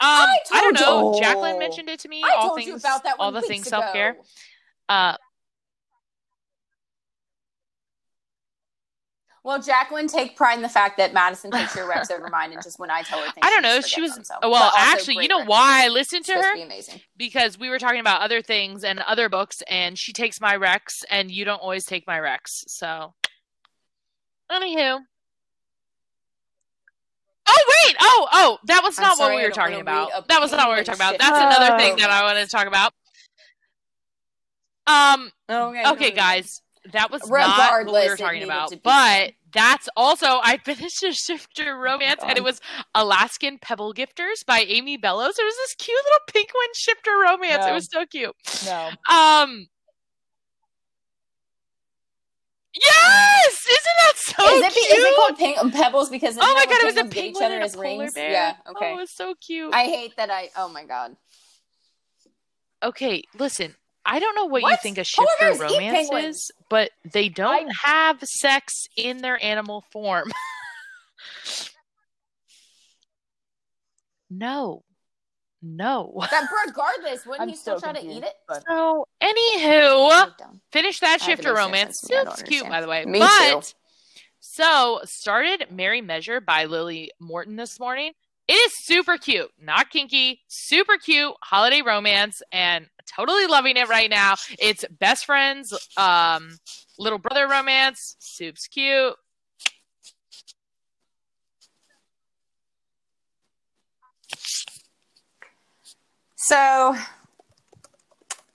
Um, I, I don't know. You. Jacqueline mentioned it to me. I all things, about that all the things self care. Uh, Well, Jacqueline, take pride in the fact that Madison takes your recs over mine, and just when I tell her things, I don't know. She was them, so. well, actually, you know why I listened to her? To amazing. Because we were talking about other things and other books, and she takes my recs, and you don't always take my recs. So, anywho. Oh wait! Oh oh, that was not sorry, what we were talking about. That was not what we were talking about. That's another thing that I wanted to talk about. Um. Okay. Okay, guys that was Regardless, not what we were talking about. But that's also I finished a shifter romance oh and it was Alaskan Pebble Gifters by Amy Bellows. It was this cute little pink one shifter romance. No. It was so cute. No. Um Yes! Isn't that so is it, cute? Is it called pink Pebbles because oh my god, it was a penguin and a polar rings? bear. Yeah, okay. Oh, it was so cute. I hate that I. Oh my god. Okay, listen. I don't know what, what? you think a shifter romance is, but they don't I... have sex in their animal form. *laughs* no. No. That *laughs* regardless, wouldn't I'm he still try to eat it? But... So, anywho, finish that shifter romance. It's cute, by the way. Me but, too. So, started Merry Measure by Lily Morton this morning. It is super cute, not kinky, super cute holiday romance, and totally loving it right now. It's best friends, um, little brother romance. Soup's cute. So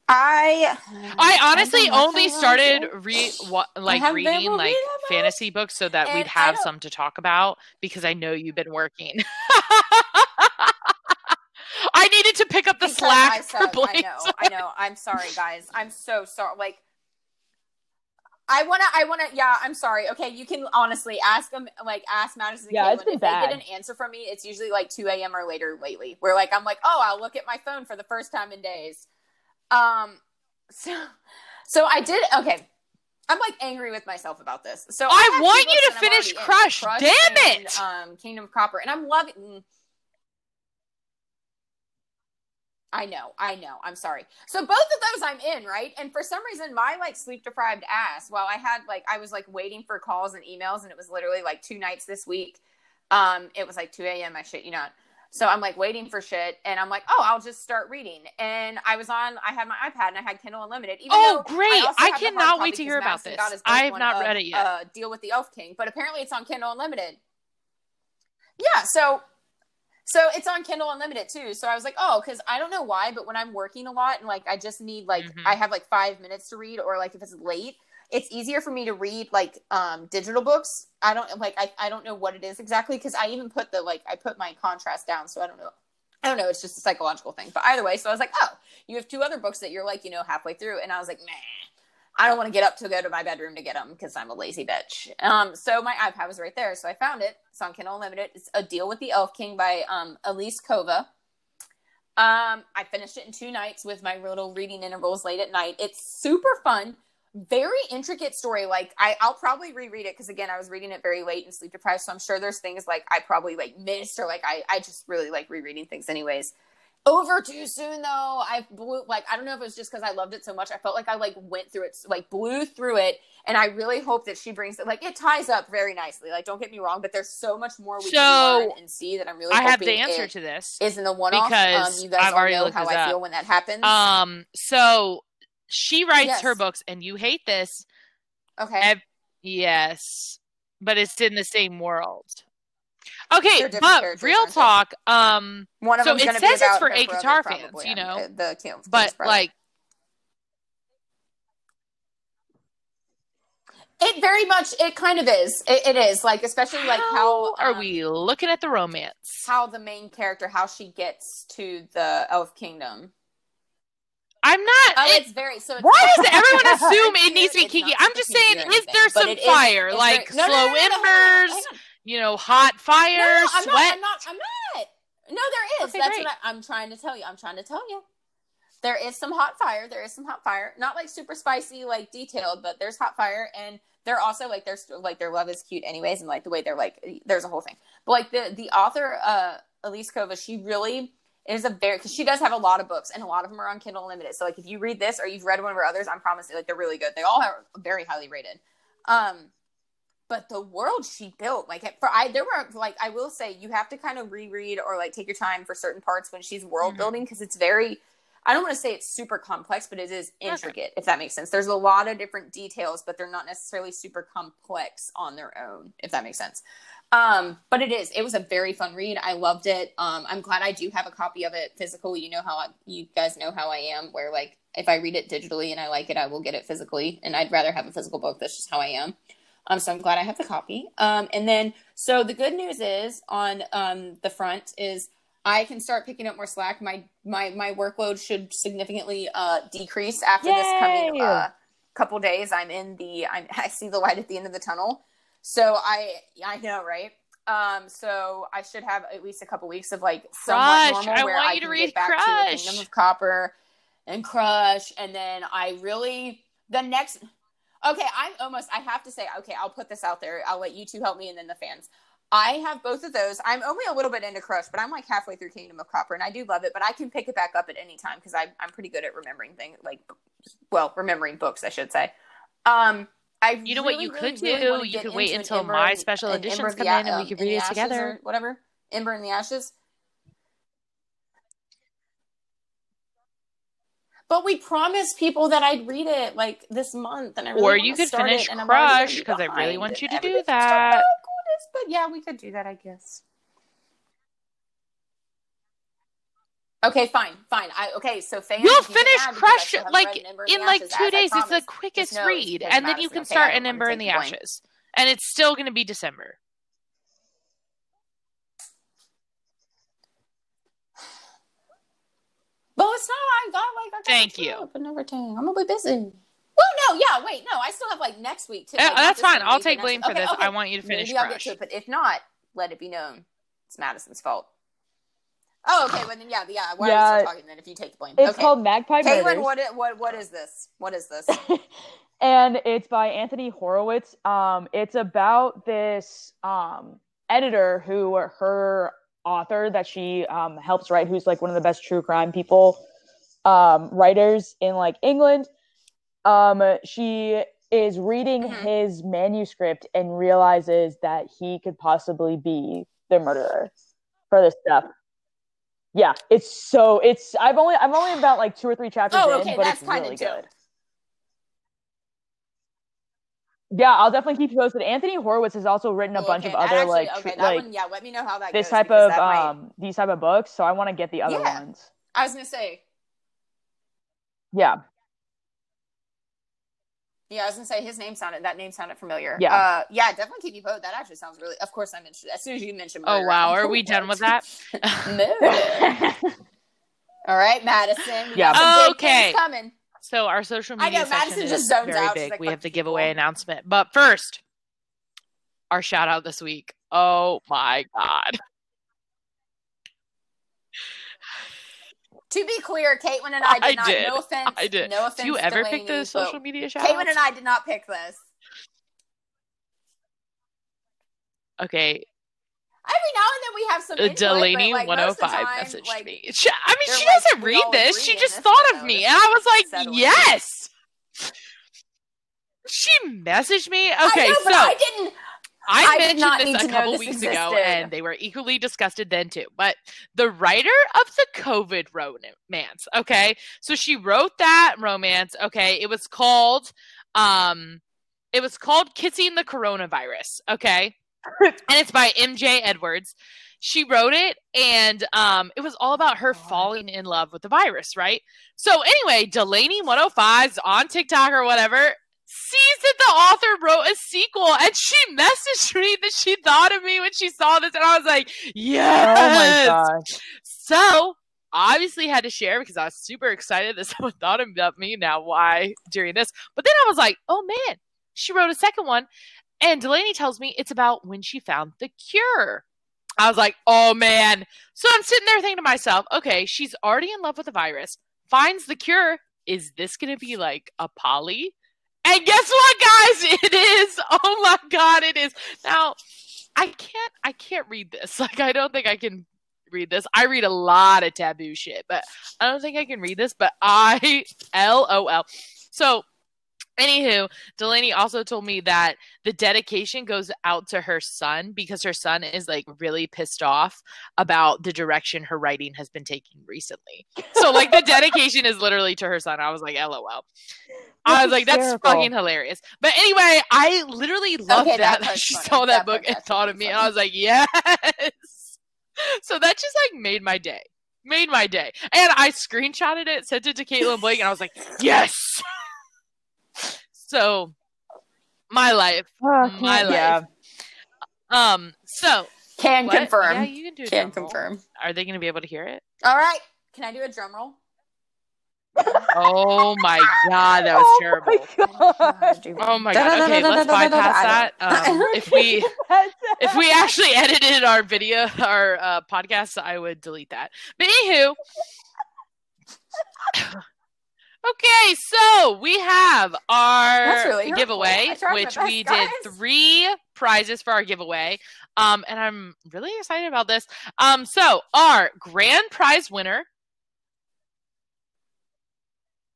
I I honestly only started re like reading like fantasy books so that we'd have some to talk about because I know you've been working. *laughs* I needed to pick up the slack I, said, I know, I know. I'm *laughs* sorry, guys. I'm so sorry. Like, I wanna, I wanna. Yeah, I'm sorry. Okay, you can honestly ask them. Like, ask Madison. Yeah, it's been if bad. they get an answer from me, it's usually like 2 a.m. or later lately. Where like I'm like, oh, I'll look at my phone for the first time in days. Um, so, so I did. Okay, I'm like angry with myself about this. So I, I want you to finish Crush. Crush. Damn and, it. Um, Kingdom of Copper, and I'm loving. I know, I know. I'm sorry. So both of those I'm in, right? And for some reason, my like sleep deprived ass, while I had like I was like waiting for calls and emails, and it was literally like two nights this week. Um, it was like 2 a.m. I shit you not. So I'm like waiting for shit, and I'm like, oh, I'll just start reading. And I was on, I had my iPad and I had Kindle Unlimited. Even oh, great! I, I cannot wait to hear about this. I have not of, read it yet. Uh, Deal with the Elf King, but apparently it's on Kindle Unlimited. Yeah, so so it's on Kindle Unlimited too. So I was like, oh, because I don't know why, but when I'm working a lot and like I just need like mm-hmm. I have like five minutes to read, or like if it's late, it's easier for me to read like um digital books. I don't like I, I don't know what it is exactly because I even put the like I put my contrast down, so I don't know. I don't know, it's just a psychological thing. But either way, so I was like, oh, you have two other books that you're like, you know, halfway through. And I was like, nah, I don't want to get up to go to my bedroom to get them because I'm a lazy bitch. Um, so my iPad was right there, so I found it. It's on Kindle Unlimited. It's A Deal with the Elf King by um, Elise Kova. Um, I finished it in two nights with my little reading intervals late at night. It's super fun, very intricate story. Like I, I'll probably reread it because again, I was reading it very late and sleep deprived, so I'm sure there's things like I probably like missed or like I, I just really like rereading things anyways over too soon though. I blew like i don't know if it was just because i loved it so much. I felt like i like went through it like blew through it and i really hope that she brings it like it ties up very nicely. Like don't get me wrong but there's so much more we so, can learn and see that i'm really i have the answer to this is in the one-off. Because um, you guys I've already know how i up. feel when that happens. Um so she writes yes. her books and you hate this. Okay. Yes but it's in the same world Okay, but real talk. Um, one of so it says it's for ACOTAR fans, you know. The, the but like, it very much, it kind of is. it, it is like, especially like how, how are um, we looking at the romance? How the main character, how she gets to the Elf Kingdom. I'm not. Oh, it- it's very so. It's why does *laughs* everyone assume it needs to be cute, kinky? I'm just kinky saying, is there some it is- fire, it's like very- no, no, slow no, no, no, hang on, embers, hang on. You know, hot fire, No, no, I'm sweat? not. I'm not. I'm not. No, there is. Okay, That's great. what I, I'm trying to tell you. I'm trying to tell you. There is some hot fire. There is some hot fire. Not like super spicy, like detailed, but there's hot fire, and they're also like their like their love is cute, anyways, and like the way they're like there's a whole thing. But like the the author, uh, Elise Kova, she really is a very because she does have a lot of books, and a lot of them are on Kindle Unlimited. So like if you read this or you've read one of her others, I'm promising like they're really good. They all are very highly rated. Um, but the world she built like for i there were like i will say you have to kind of reread or like take your time for certain parts when she's world Mhm. building because it's very i don't want to say it's super complex but it is intricate if that makes sense. There's a lot of different details but they're not necessarily super complex on their own if that makes sense. Um but it is it was a very fun read. I loved it. Um i'm glad i do have a copy of it physical you know how I, you guys know how i am where like if i read it digitally and i like it i will get it physically and i'd rather have a physical book. That's just how i am um, so I'm glad I have the copy. Um, and then, so the good news is on um, the front is I can start picking up more slack. My my my workload should significantly uh, decrease after this coming uh, couple days. I'm in the I'm, *laughs* I see the light at the end of the tunnel. So I I know right. Um, so I should have at least a couple weeks of like somewhat Crush. normal I where I you to can read get back to the Kingdom of Copper and Crush, and then I really the next Okay, I'm almost. I have to say, okay, I'll put this out there. I'll let you two help me, and then the fans. I have both of those. I'm only a little bit into Crush, but I'm like halfway through Kingdom of Copper, and I do love it. But I can pick it back up at any time because I'm I'm pretty good at remembering things, like well, remembering books, I should say. Um, I You know what you really, could really do? You could wait until my special editions come in and we um, could read it together. whatever. Ember in the Ashes. But we promised people that I'd read it like this month, and I really Or you could finish it, and I'm already gonna Crush because I really want you to do that. Oh, gorgeous. But yeah, we could do that, I guess. Okay, fine, fine. I okay. So fans, You'll finish add because I Crush like read An Ember in like Ashes, two days. It's the quickest read, and then you can okay? Start an Ember in the. Ashes, and it's still going to be December. It's not. I got like I got Thank you. trip and everything. I'm gonna be busy. Well, no, yeah, wait, no. I still have like next week too. Uh, like, that's fine. I'll take blame week. for Okay, this. okay. I want you to finish Maybe I'll get to it, but if not, let it be known it's Madison's fault. Oh, okay. Well, then, yeah, yeah. Why are we Yeah. still talking then? If you take the blame, It's okay. called Magpie Caitlin, Murders. what, what, what is this? What is this? *laughs* and it's by Anthony Horowitz. Um, it's about this um, editor who her author that she um, helps write, who's like one of the best true crime people um, writers in like England. Um, she is reading Mhm. his manuscript and realizes that he could possibly be the murderer for this stuff. Yeah, it's so it's I've only I'm only about like two or three chapters Oh, in, okay, but that's it's really dope. good. Yeah, I'll definitely keep you posted. Anthony Horowitz has also written a Oh, bunch okay, of other actually- like okay, that like one, yeah. Let me know how that this goes, type of might- um these type of books. So I want to get the other Yeah. ones. I was gonna say, Yeah, yeah, I was gonna say his name sounded that name sounded familiar. Yeah. uh, yeah, definitely keep you posted. That actually sounds really. Of course, I'm interested. As soon as you mentioned, Oh wow, I'm are we done with that? *laughs* Murder. *laughs* All right, Madison. Yeah. got some big Okay. coming. So our social I media know, Madison is just zones very out. Big. like, we have the giveaway people." announcement, but first, our shout out this week. Oh my god! To be clear, Caitlin and I did I not. did. No offense. I did. No offense. Do you ever pick Delaney, the social media shout Caitlin and I did not pick this. Okay, Every now and then we have some uh, input, Delaney like, most of the 105 time, messaged like, me. She, I mean, she like, doesn't "We read this. She just this thought of me, and I was like, settling. yes. She messaged me. I Okay, know, but so I didn't. I, I mentioned this a couple this weeks ago, and they were equally disgusted then too. But the writer of the COVID romance, okay, so she wrote that romance. Okay, it was called, um, it was called "Kissing the Coronavirus." Okay, *laughs* and it's by M.J. Edwards. She wrote it, and um, it was all about her falling in love with the virus, right? So anyway, Delaney 105's on TikTok or whatever sees that the author wrote a sequel and she messaged me that she thought of me when she saw this and I was like, Oh yes. my gosh. So obviously had to share because I was super excited that *laughs* someone thought about me. Now, why during this? But then I was like, oh man, she wrote a second one. And Delaney tells me it's about when she found the cure. I was like, oh man. So I'm sitting there thinking to myself, okay, she's already in love with the virus, finds the cure. Is this going to be like a poly? And guess what, guys? *laughs* It is. Oh my God, it is. Now, I can't, I can't read this. *laughs* Like, I don't think I can read this. I read a lot of taboo shit, but I don't think I can read this. But I, *laughs* LOL. So Anywho, Delaney also told me that the dedication goes out to her son because her son is like really pissed off about the direction her writing has been taking recently. So like the dedication is literally to her son. I was like, LOL. I was like, that's fucking hilarious. But anyway, I literally loved Okay, that. that *laughs* she funny. saw that, That book and thought of me, and. I was like, yes. *laughs* So that just like made my day. Made my day. And I screenshotted it, sent it to Caitlin Blake, and I was like, yes. *laughs* so my life. Oh, My can't- yeah. Um, so Can what? confirm. Yeah, you can do a Can drum roll. confirm. Are they gonna be able to hear it? All right. Can I do a drum roll? Oh my god, that was Oh terrible. my God. Oh my god. Okay, let's bypass that. *laughs* Um, if we if we actually edited our video, our uh, podcast, I would delete that. But anywho, okay, so we have our really giveaway, I tried my which best, we guys. did three prizes for our giveaway. Um, and I'm really excited about this. Um, so our grand prize winner.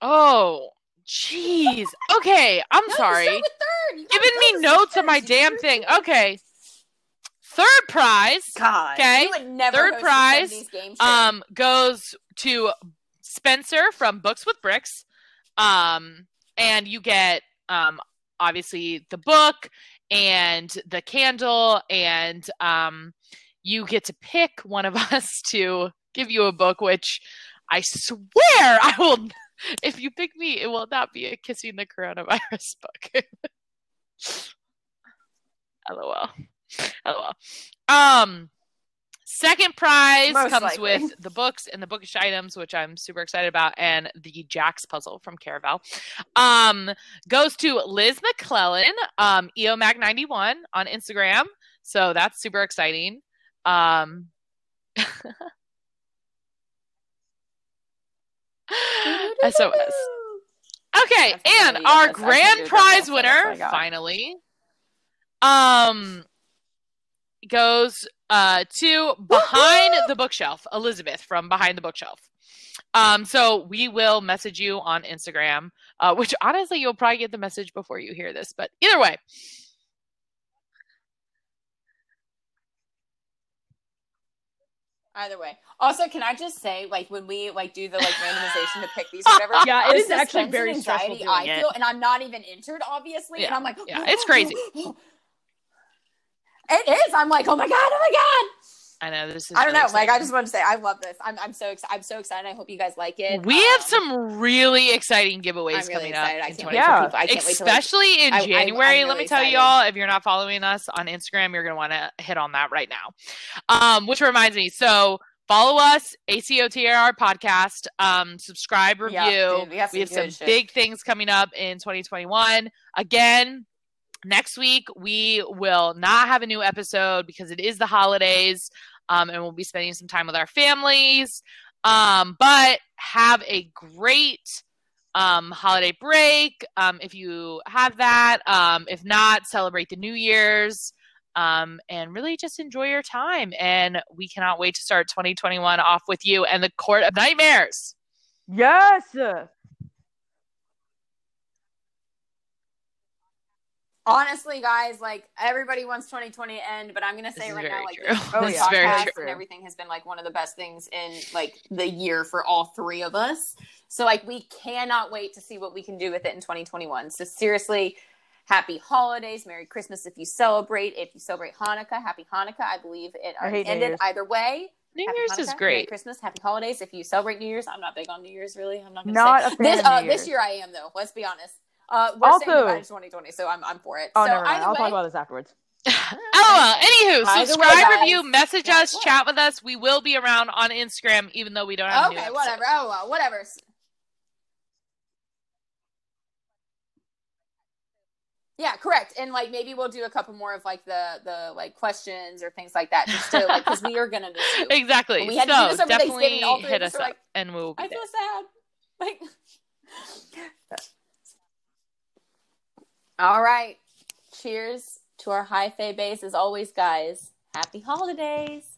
Oh, jeez. Okay, I'm No, sorry. Giving me notes on my damn thing. Okay. Third prize God. Okay. You would never Third prize, um goes to Spencer from Books with Bricks. Um and you get um obviously the book and the candle and um you get to pick one of *laughs* us to give you a book which I swear I will *laughs* if you pick me it will not be a kissing the coronavirus *laughs* book. LOL. LOL. Um, second prize Most comes likely. with the books and the bookish items, which I'm super excited about, and the Jax puzzle from Caravel. Um, goes to Liz McClellan, um, EOMag91 on Instagram. So that's super exciting. Um, *laughs* SOS. *laughs* Okay, and our That's- I can't do grand a drum roll, prize winner, I got. finally, um, goes uh to behind the bookshelf, Elizabeth from behind the bookshelf. Um, so we will message you on Instagram, uh, which honestly you'll probably get the message before you hear this, but either way, Either way. Also, can I just say, like, when we like do the like randomization to pick these or whatever, *laughs* Yeah, it is actually very and stressful anxiety doing I it. feel, and I'm not even entered, obviously, and I'm like, Yeah, *gasps* it's crazy. *gasps* *gasps* It is. I'm like, oh my god, oh my god. I know this is. I don't know. really Like, I just want to say, I love this. I'm, I'm so, ex- I'm so excited. I hope you guys like it. We have Um, some really exciting giveaways I'm really coming up. I in can't 2020. wait for Yeah. I can't wait to like, especially in I- I- I'm January. let really me tell excited. you all, if you're not following us on Instagram, you're gonna want to hit on that right now. Um, which reminds me, so follow us, ACOTR podcast. Um, subscribe, review. Yeah, dude, we have we have some some good shit. big things coming up in 2021. Again, next week we will not have a new episode because it is the holidays, um, and we'll be spending some time with our families. Um, but have a great um, holiday break um, if you have that. Um, if not, celebrate the New Year's. Um, and really just enjoy your time. And we cannot wait to start 2021 off with you and the Court of Nightmares. Yes. Honestly, guys, like everybody wants 2020 to end, but I'm gonna say is right now, like true. *laughs* this, Oh, this this yeah. very podcast true. and everything has been like one of the best things in like the year for all three of us. So like we cannot wait to see what we can do with it in 2021. So seriously. Happy holidays, Merry Christmas if you celebrate. If you celebrate Hanukkah, Happy Hanukkah. I believe it I already hate ended Year's. either way. New Happy Year's Hanukkah, is Merry great. Christmas, Happy Holidays. If you celebrate New Year's, I'm not big on New Year's really. I'm not gonna Not say a fan this. of Uh, New this year I am though. Let's be honest. Uh, we're saying Also- goodbye to 2020, so I'm I'm for it. Oh, so never mind. either I'll way, talk about this afterwards. *laughs* Oh, anywho, By the way, subscribe, review, message Yeah, us, what? chat with us. We will be around on Instagram, even though we don't have a new Okay, whatever. Oh well, whatever. Yeah, correct. And like maybe we'll do a couple more of like the the like questions or things like that, just to like because we are gonna miss you. *laughs* Exactly. When we had to do so this over definitely Thanksgiving, all three hit us us up, like, and we'll be I there. feel sad. Like, *laughs* all right. Cheers to our high fae base as always, guys. Happy holidays.